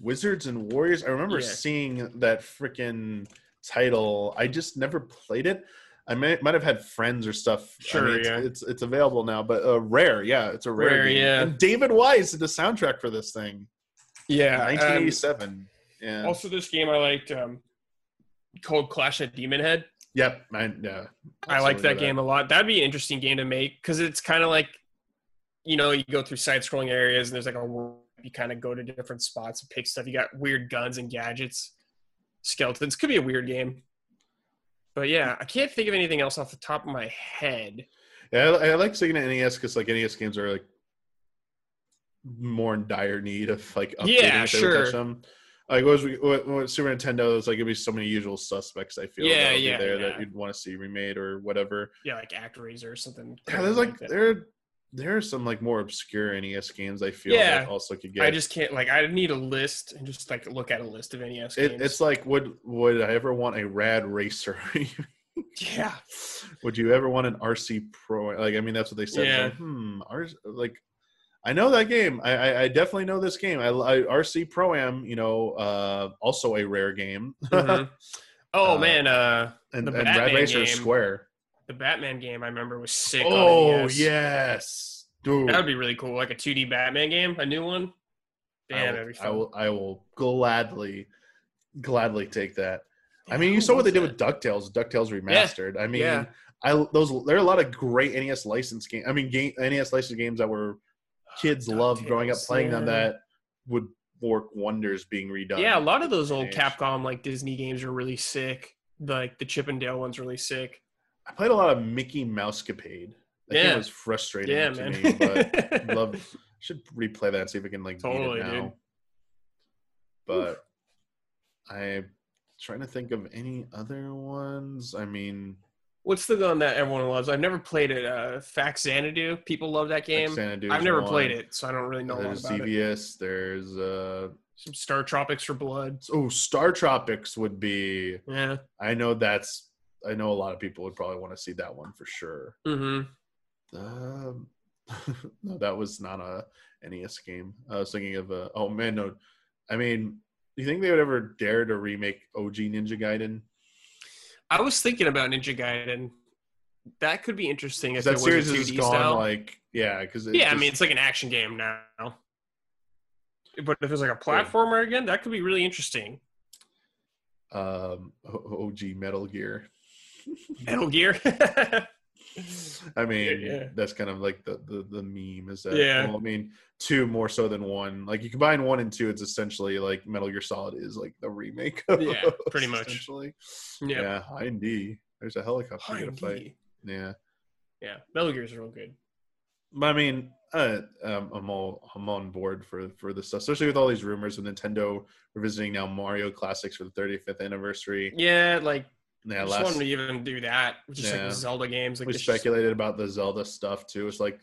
wizards and warriors i remember Yeah. seeing that freaking title i just never played it i may, might have had friends or stuff I Sure, mean, it's, yeah. it's it's available now but uh, rare yeah it's a rare, Rare, game. yeah. and david wise did the soundtrack for this thing Yeah. um, 1987 yeah also, this game I liked. Um, called Clash at Demon Head. Yep, I, yeah. I like absolutely that game a lot. That'd be an interesting game to make because it's kind of like, you know, you go through side-scrolling areas and there's like a. You kind of go to different spots and pick stuff. You got weird guns and gadgets, skeletons. Could be a weird game. But yeah, I can't think of anything else off the top of my head. Yeah, I, I like it NES because like NES games are like more in dire need of like updating Yeah, if they sure. touch them. Like what was we, what, what Super Nintendo? It's like it'd be so many usual suspects. I feel Yeah, yeah, there yeah. that you'd want to see remade or whatever. Yeah, like ActRaiser or something. Yeah, there's like that. there there are some like more obscure NES games I feel Yeah. that also could get. I just can't like. I need a list and just like look at a list of NES it, games. it's like would would I ever want a rad racer? yeah, would you ever want an RC Pro? Like I mean that's what they said. Yeah. Like, hmm, ours like. I know that game. I, I, I definitely know this game. I, I RC Pro Am, you know, uh, also a rare game. Mhm. Oh Uh, man, uh, and, The and Rad Racer game. Square. The Batman game I remember was sick. Oh yes, dude. that would be really cool. Like a 2D Batman game, a new one. I Damn, will, I will. I will gladly, gladly take that. I mean, you saw what they did with Ducktales. Ducktales remastered. I mean, Yeah. I those there are a lot of great NES license games. I mean, game, NES license games that were kids oh, loved growing up playing them that would work wonders being redone. Yeah, a lot of those old. Capcom like Disney games are really sick. Like the Chip and Dale one's really sick. I played a lot of Mickey Mousecapade. That game Yeah. was frustrating Yeah, to man. me, but love should replay that and see if we can like Totally, beat it now. dude. But I'm trying to think of any other ones. I mean, What's the one that everyone loves? I've never played it. Uh, Faxanadu. People love that game. I've never one. played it, so I don't really know a lot There's about it. Xevious. There's uh Some Star Tropics for Blood. oh Star Tropics would be. Yeah. I know that's. I know a lot of people would probably want to see that one for sure. Mm-hmm. Um, no, that was not a NES game. I was thinking of a. Oh man, no. I mean, do you think they would ever dare to remake OG Ninja Gaiden? I was thinking about Ninja Gaiden. That could be interesting if that was series 2D gone style. like yeah. Because yeah, I mean it's like an action game now. But if it's like a platformer again, that could be really interesting. um, OG Metal Gear. Metal Gear. I mean, Yeah. that's kind of like the, the the meme is that. Yeah. Well, I mean, two more so than one. Like you combine one and two, it's essentially like Metal Gear Solid is like the remake. Of Yeah, pretty much. Essentially. yeah. Yeah. Hind D. There's a helicopter you Hi, gotta fight. D. Yeah. Yeah, Metal Gear's real good. But I mean, uh, um, I'm all I'm on board for for this stuff, especially with all these rumors of Nintendo revisiting now Mario classics for the 35th anniversary. Yeah, like Yeah, I just last wanted to even do that. Just Yeah. like Zelda games. Like we it's just- speculated about the Zelda stuff too. It's like,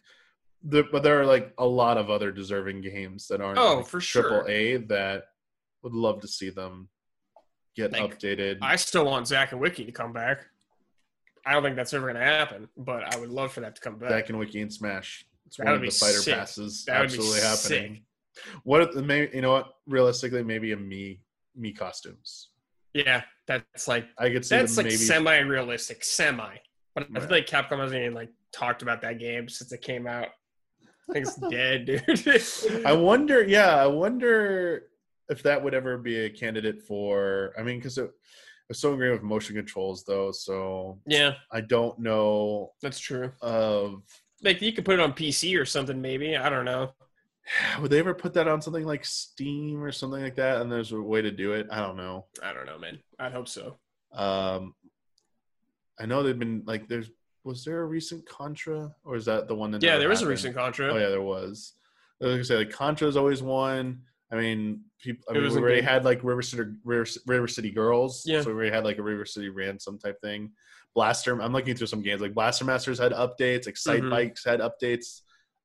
the, but there are like a lot of other deserving games that aren't Oh, like, for triple sure. A that would love to see them get Like, updated. I still want Zack and Wiki to come back. I don't think that's ever going to happen, but I would love for that to come back. Zack and Wiki and Smash. It's That one would of the be fighter sick. passes That would be absolutely happening. sick. What if the maybe you know what? Realistically, maybe a me me costumes. Yeah, that's like I could see that's like maybe semi-realistic, semi. But I feel like Capcom hasn't even like talked about that game since it came out. I think it's dead, dude. I wonder, yeah, I wonder if that would ever be a candidate for. I mean, because it, it's so ingrained with motion controls, though. So yeah, I don't know that's true. of Like you could put it on PC or something, maybe. I don't know. would they ever put that on something like Steam or something like that? And there's a way to do it. I don't know. I don't know, man. I'd hope so. Um, I know they've been like there's was there a recent Contra or is that the one that Yeah, there was a recent Contra. Oh yeah, there was. I was gonna say like Contra's always one. I mean, people. I mean, we already good- had like River City, River, River City Girls. Yeah. So we already had like a River City Ransom type thing. Blaster. I'm looking through some games like Blaster Masters had updates. Excite Mhm. Bikes had updates.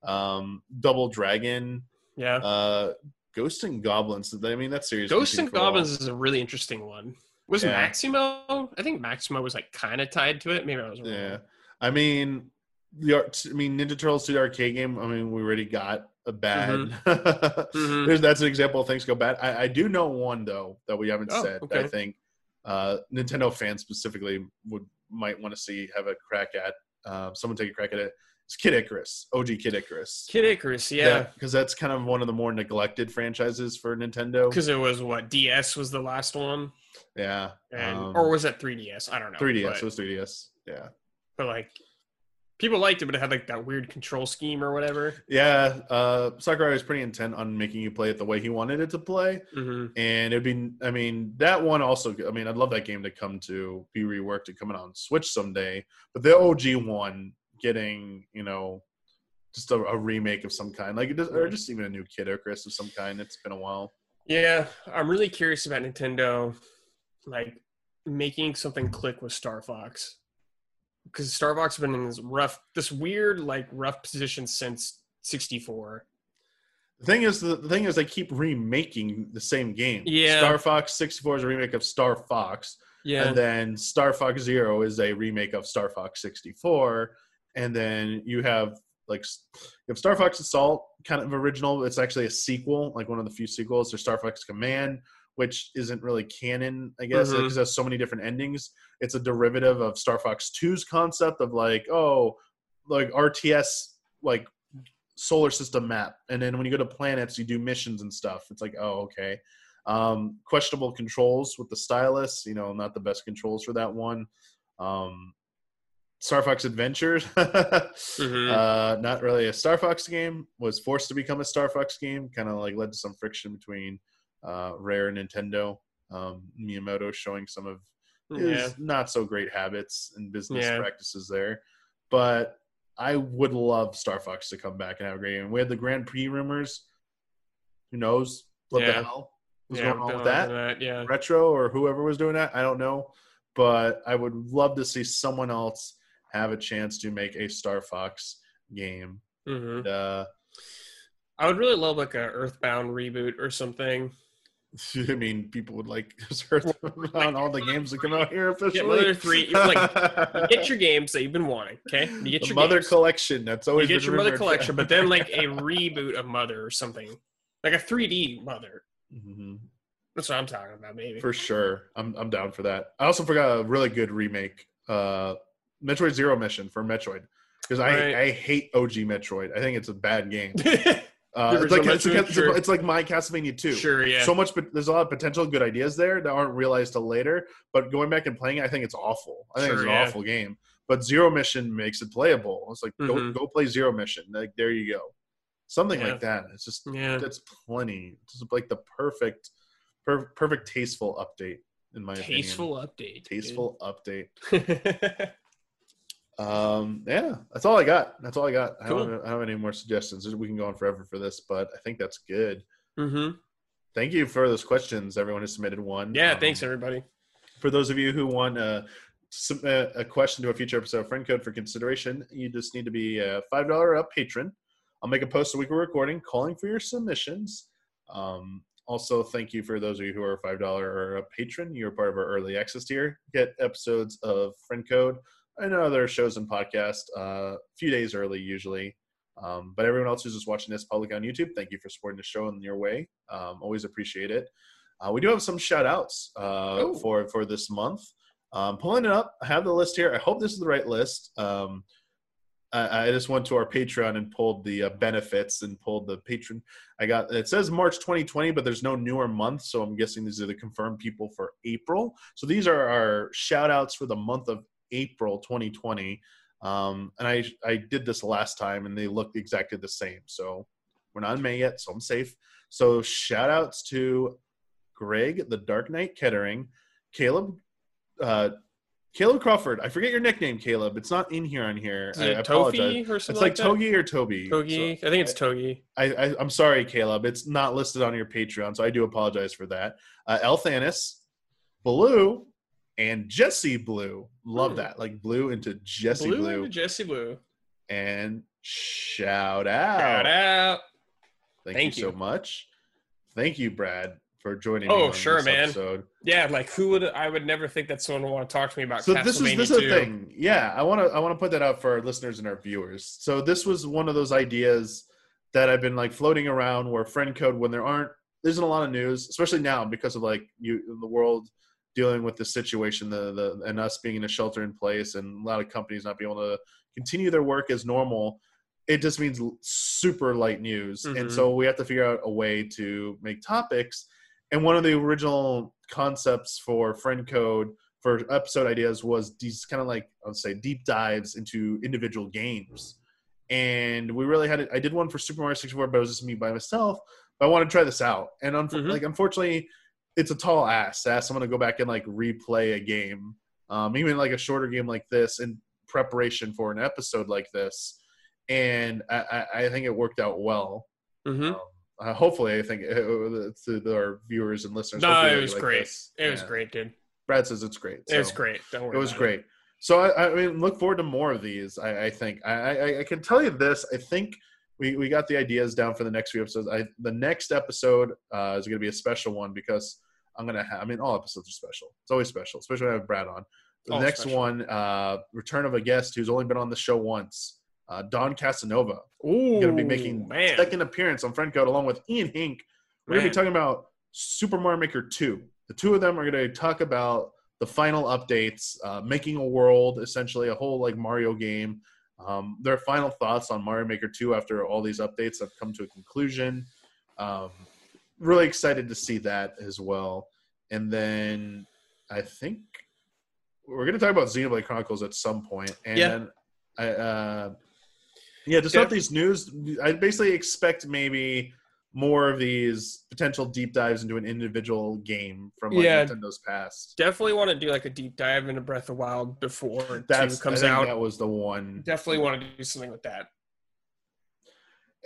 Um, Double Dragon. Yeah. Uh, Ghost and Goblins. I mean, that series. Ghosts and. Goblins is a really interesting one. Was Yeah. Maximo? I think Maximo was like kind of tied to it. Maybe I was wrong. Yeah, I mean, the art- I mean Ninja Turtles 2 arcade game. I mean, we already got a bad. Mhm. There's that's an example of things go bad. I, I do know one though that we haven't Oh, said. okay. I think uh, Nintendo fans specifically would might want to see have a crack at. uh, someone take a crack at it. It's Kid Icarus, OG Kid Icarus. Kid Icarus, yeah, because that's kind of one of the more neglected franchises for Nintendo. because it was what DS was the last one, Yeah, and um, or was that 3DS? I don't know. 3DS. but, It was 3DS. Yeah, but like people liked it, but it had like that weird control scheme or whatever. yeah. Uh, Sakurai was pretty intent on making you play it the way he wanted it to play. hmm and it'd be i mean that one also i mean i'd love that game to come to be reworked and coming on switch someday but the og one getting you know just a, a remake of some kind. Like it does, or just even a new kid Icarus of some kind. It's been a while. Yeah, I'm really curious about Nintendo, like making something click with Star Fox, because Star Fox has been in this rough, this weird like rough position since '64. the thing is the, the thing is they keep remaking the same game. Yeah. star fox 64 is a remake of star fox Yeah, and then star fox zero is a remake of star fox 64 and then you have like you have star fox assault kind of original. It's actually a sequel like one of the few sequels there's star fox command which isn't really canon i guess because it has so many different endings. It's a derivative of star fox 2's concept of like oh like rts like solar system map. And then when you go to planets you do missions and stuff. It's like oh okay. Um questionable controls with the stylus you know not the best controls for that one. Um star fox adventures Mhm. uh not really a star fox game was forced to become a star fox game kind of like led to some friction between uh rare and nintendo um miyamoto showing some of his yeah, not so great habits and business Yeah. practices there. But I would love Star Fox to come back and have a great game. We had the Grand Prix rumors. Who knows what the Yeah. hell was going on with down that? Yeah, Retro or whoever was doing that, I don't know. But I would love to see someone else have a chance to make a Star Fox game. hmm And, uh, I would really love like a Earthbound reboot or something. I mean, people would like on all the games that come out here officially. Mother three- like, You get your games that you've been wanting. Okay, you get the your Mother games. Collection. That's you always get been your Mother collection, but then like a reboot of Mother or something, like a 3D Mother. Mhm. That's what I'm talking about, maybe. For sure. I'm I'm down for that. I also forgot a really good remake. Uh Metroid Zero Mission for Metroid. Because I, Right. I hate OG Metroid. I think it's a bad game. Uh, it's, like, it's, sure. it's like my Castlevania 2. sure, yeah. So much, but there's a lot of potential good ideas there that aren't realized till later. But going back and playing it, I think it's awful. I think it's an yeah. awful game. But Zero Mission makes it playable. It's like go Mhm. go play Zero Mission. Like there you go, something Yeah. like that. It's just yeah. that's plenty. It's just like the perfect, per- perfect tasteful update in my opinion. Tasteful update. dude. tasteful update. Um, yeah, that's all I got. That's all I got. I, don't, I don't have any more suggestions. We can go on forever for this, but I think that's good. hmm Thank you for those questions. Everyone who submitted one. Yeah, Um, thanks everybody. For those of you who want to submit a question to a future episode of Friend Code for consideration, you just need to be a five dollar up patron. I'll make a post a week we're recording calling for your submissions. Um, also, thank you for those of you who are five dollar or a patron. You're part of our early access tier. Get episodes of Friend Code and other shows and podcasts uh, a few days early usually. Um, but everyone else who's just watching this public on YouTube, thank you for supporting the show in your way. Um, always appreciate it. Uh, we do have some shout outs uh, Oh. for, for this month. Um, pulling it up, I have the list here. I hope this is the right list. Um, I, I just went to our Patreon and pulled the uh, benefits and pulled the patron. I got it says March 2020, but there's no newer month, so I'm guessing these are the confirmed people for April. So these are our shout outs for the month of April 2020. Um, and I I did this last time, and they looked exactly the same. So we're not in May yet, so I'm safe. So shout outs to Greg, the Dark Knight Kettering, Caleb, uh, Caleb Crawford. I forget your nickname, Caleb. It's not in here on here. Is I, it I apologize. It's like like. Togi or Toby. Togi. So I think it's Togi. I, I, I'm sorry, Caleb. It's not listed on your Patreon, so I do apologize for that. Uh, Elthanis, Blue, and Jesse Blue. Love Hmm. that. Like blue into Jesse Blue, Blue. and Jesse Blue. And shout out. Shout out. Thank, Thank you, so much. Thank you, Brad, for joining me. Oh, on sure, this man. Episode. Yeah, like who would I would never think that someone would want to talk to me about So this is this is 2. a thing. Yeah, I want to I want to put that out for our listeners and our viewers. So this was one of those ideas that I've been like floating around where friend code when there aren't there isn't a lot of news, especially now because of like you the world dealing with the situation, the the and us being in a shelter in place and a lot of companies not being able to continue their work as normal, it just means super light news. And Mhm. so we have to figure out a way to make topics. And one of the original concepts for Friend Code for episode ideas was these kind of like I would say deep dives into individual games. And we really had it. I did one for Super Mario 64, but it was just me by myself. But I want to try this out. And unf- Mhm. like unfortunately, it's a tall to ask someone to go back and like replay a game, um, even like a shorter game like this in preparation for an episode like this. And I, I, I think it worked out well. hmm Um, uh, hopefully, I think uh, to our viewers and listeners. No, it was like great. this. It was great, dude. Brad says it's great. It was great. Don't worry. It was great. So I, I mean, look forward to more of these. I, I think I, I, I can tell you this. I think we, we got the ideas down for the next few episodes. I, the next episode uh, is going to be a special one because I'm going to have. I mean, all episodes are special. It's always special, especially when I have Brad on. The All next special. one, uh, return of a guest who's only been on the show once. Uh, Don Casanova Ooh, going to be making man. second appearance on Friend Code along with Ian Hink. We're going to be talking about Super Mario Maker 2. The two of them are going to talk about the final updates, uh, making a world, essentially a whole like Mario game. Um, their final thoughts on Mario Maker 2 after all these updates have come to a conclusion. Um, really excited to see that as well. And then I think we're going to talk about Xenoblade Chronicles at some point. And Yeah. I, uh, yeah, just Yeah. about these news. I basically expect maybe more of these potential deep dives into an individual game from like Yeah. Nintendo's past. Definitely want to do like a deep dive into Breath of Wild before That's two comes out. That was the one. Definitely want to do something with that.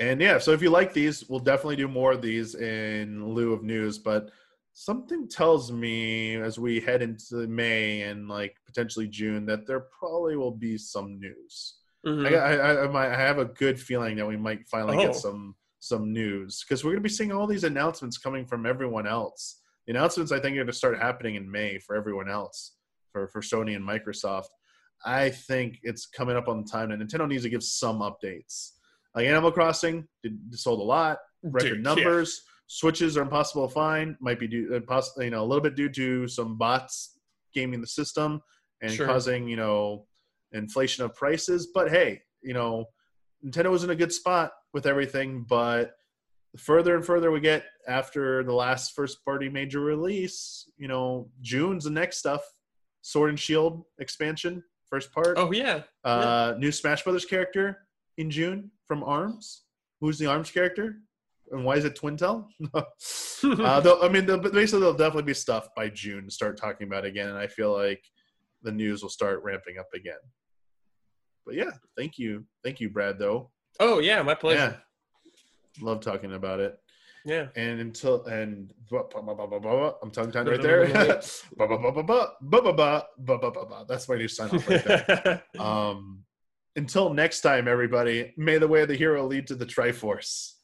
And yeah, so if you like these, we'll definitely do more of these in lieu of news. But something tells me as we head into May and like potentially June that there probably will be some news. Mhm. I, I, I, I I have a good feeling that we might finally Oh. get some some news because we're going to be seeing all these announcements coming from everyone else. The announcements I think are going to start happening in May for everyone else, for for Sony and Microsoft. I think it's coming up on the time that Nintendo needs to give some updates. Like Animal Crossing did sold a lot, record Dude, yeah. numbers. Switches are impossible to find. Might be due, uh, poss- you know, a little bit due to some bots gaming the system and Sure. causing you know inflation of prices. But hey, you know, Nintendo was in a good spot with everything. But the further and further we get after the last first party major release, you know, June's the next stuff. Sword and Shield expansion, first part. Oh yeah. Uh, new Smash Brothers character in June from Arms, who's the Arms character, and why is it Twintelle? uh, I mean, they'll, basically, there'll definitely be stuff by June to start talking about again, and I feel like the news will start ramping up again. But yeah, thank you, thank you, Brad. Though. Oh yeah, my pleasure. Yeah. Love talking about it. Yeah. And until and I'm tongue tied right there. That's my new sign off right there. Um until next time, everybody, may the way of the hero lead to the Triforce.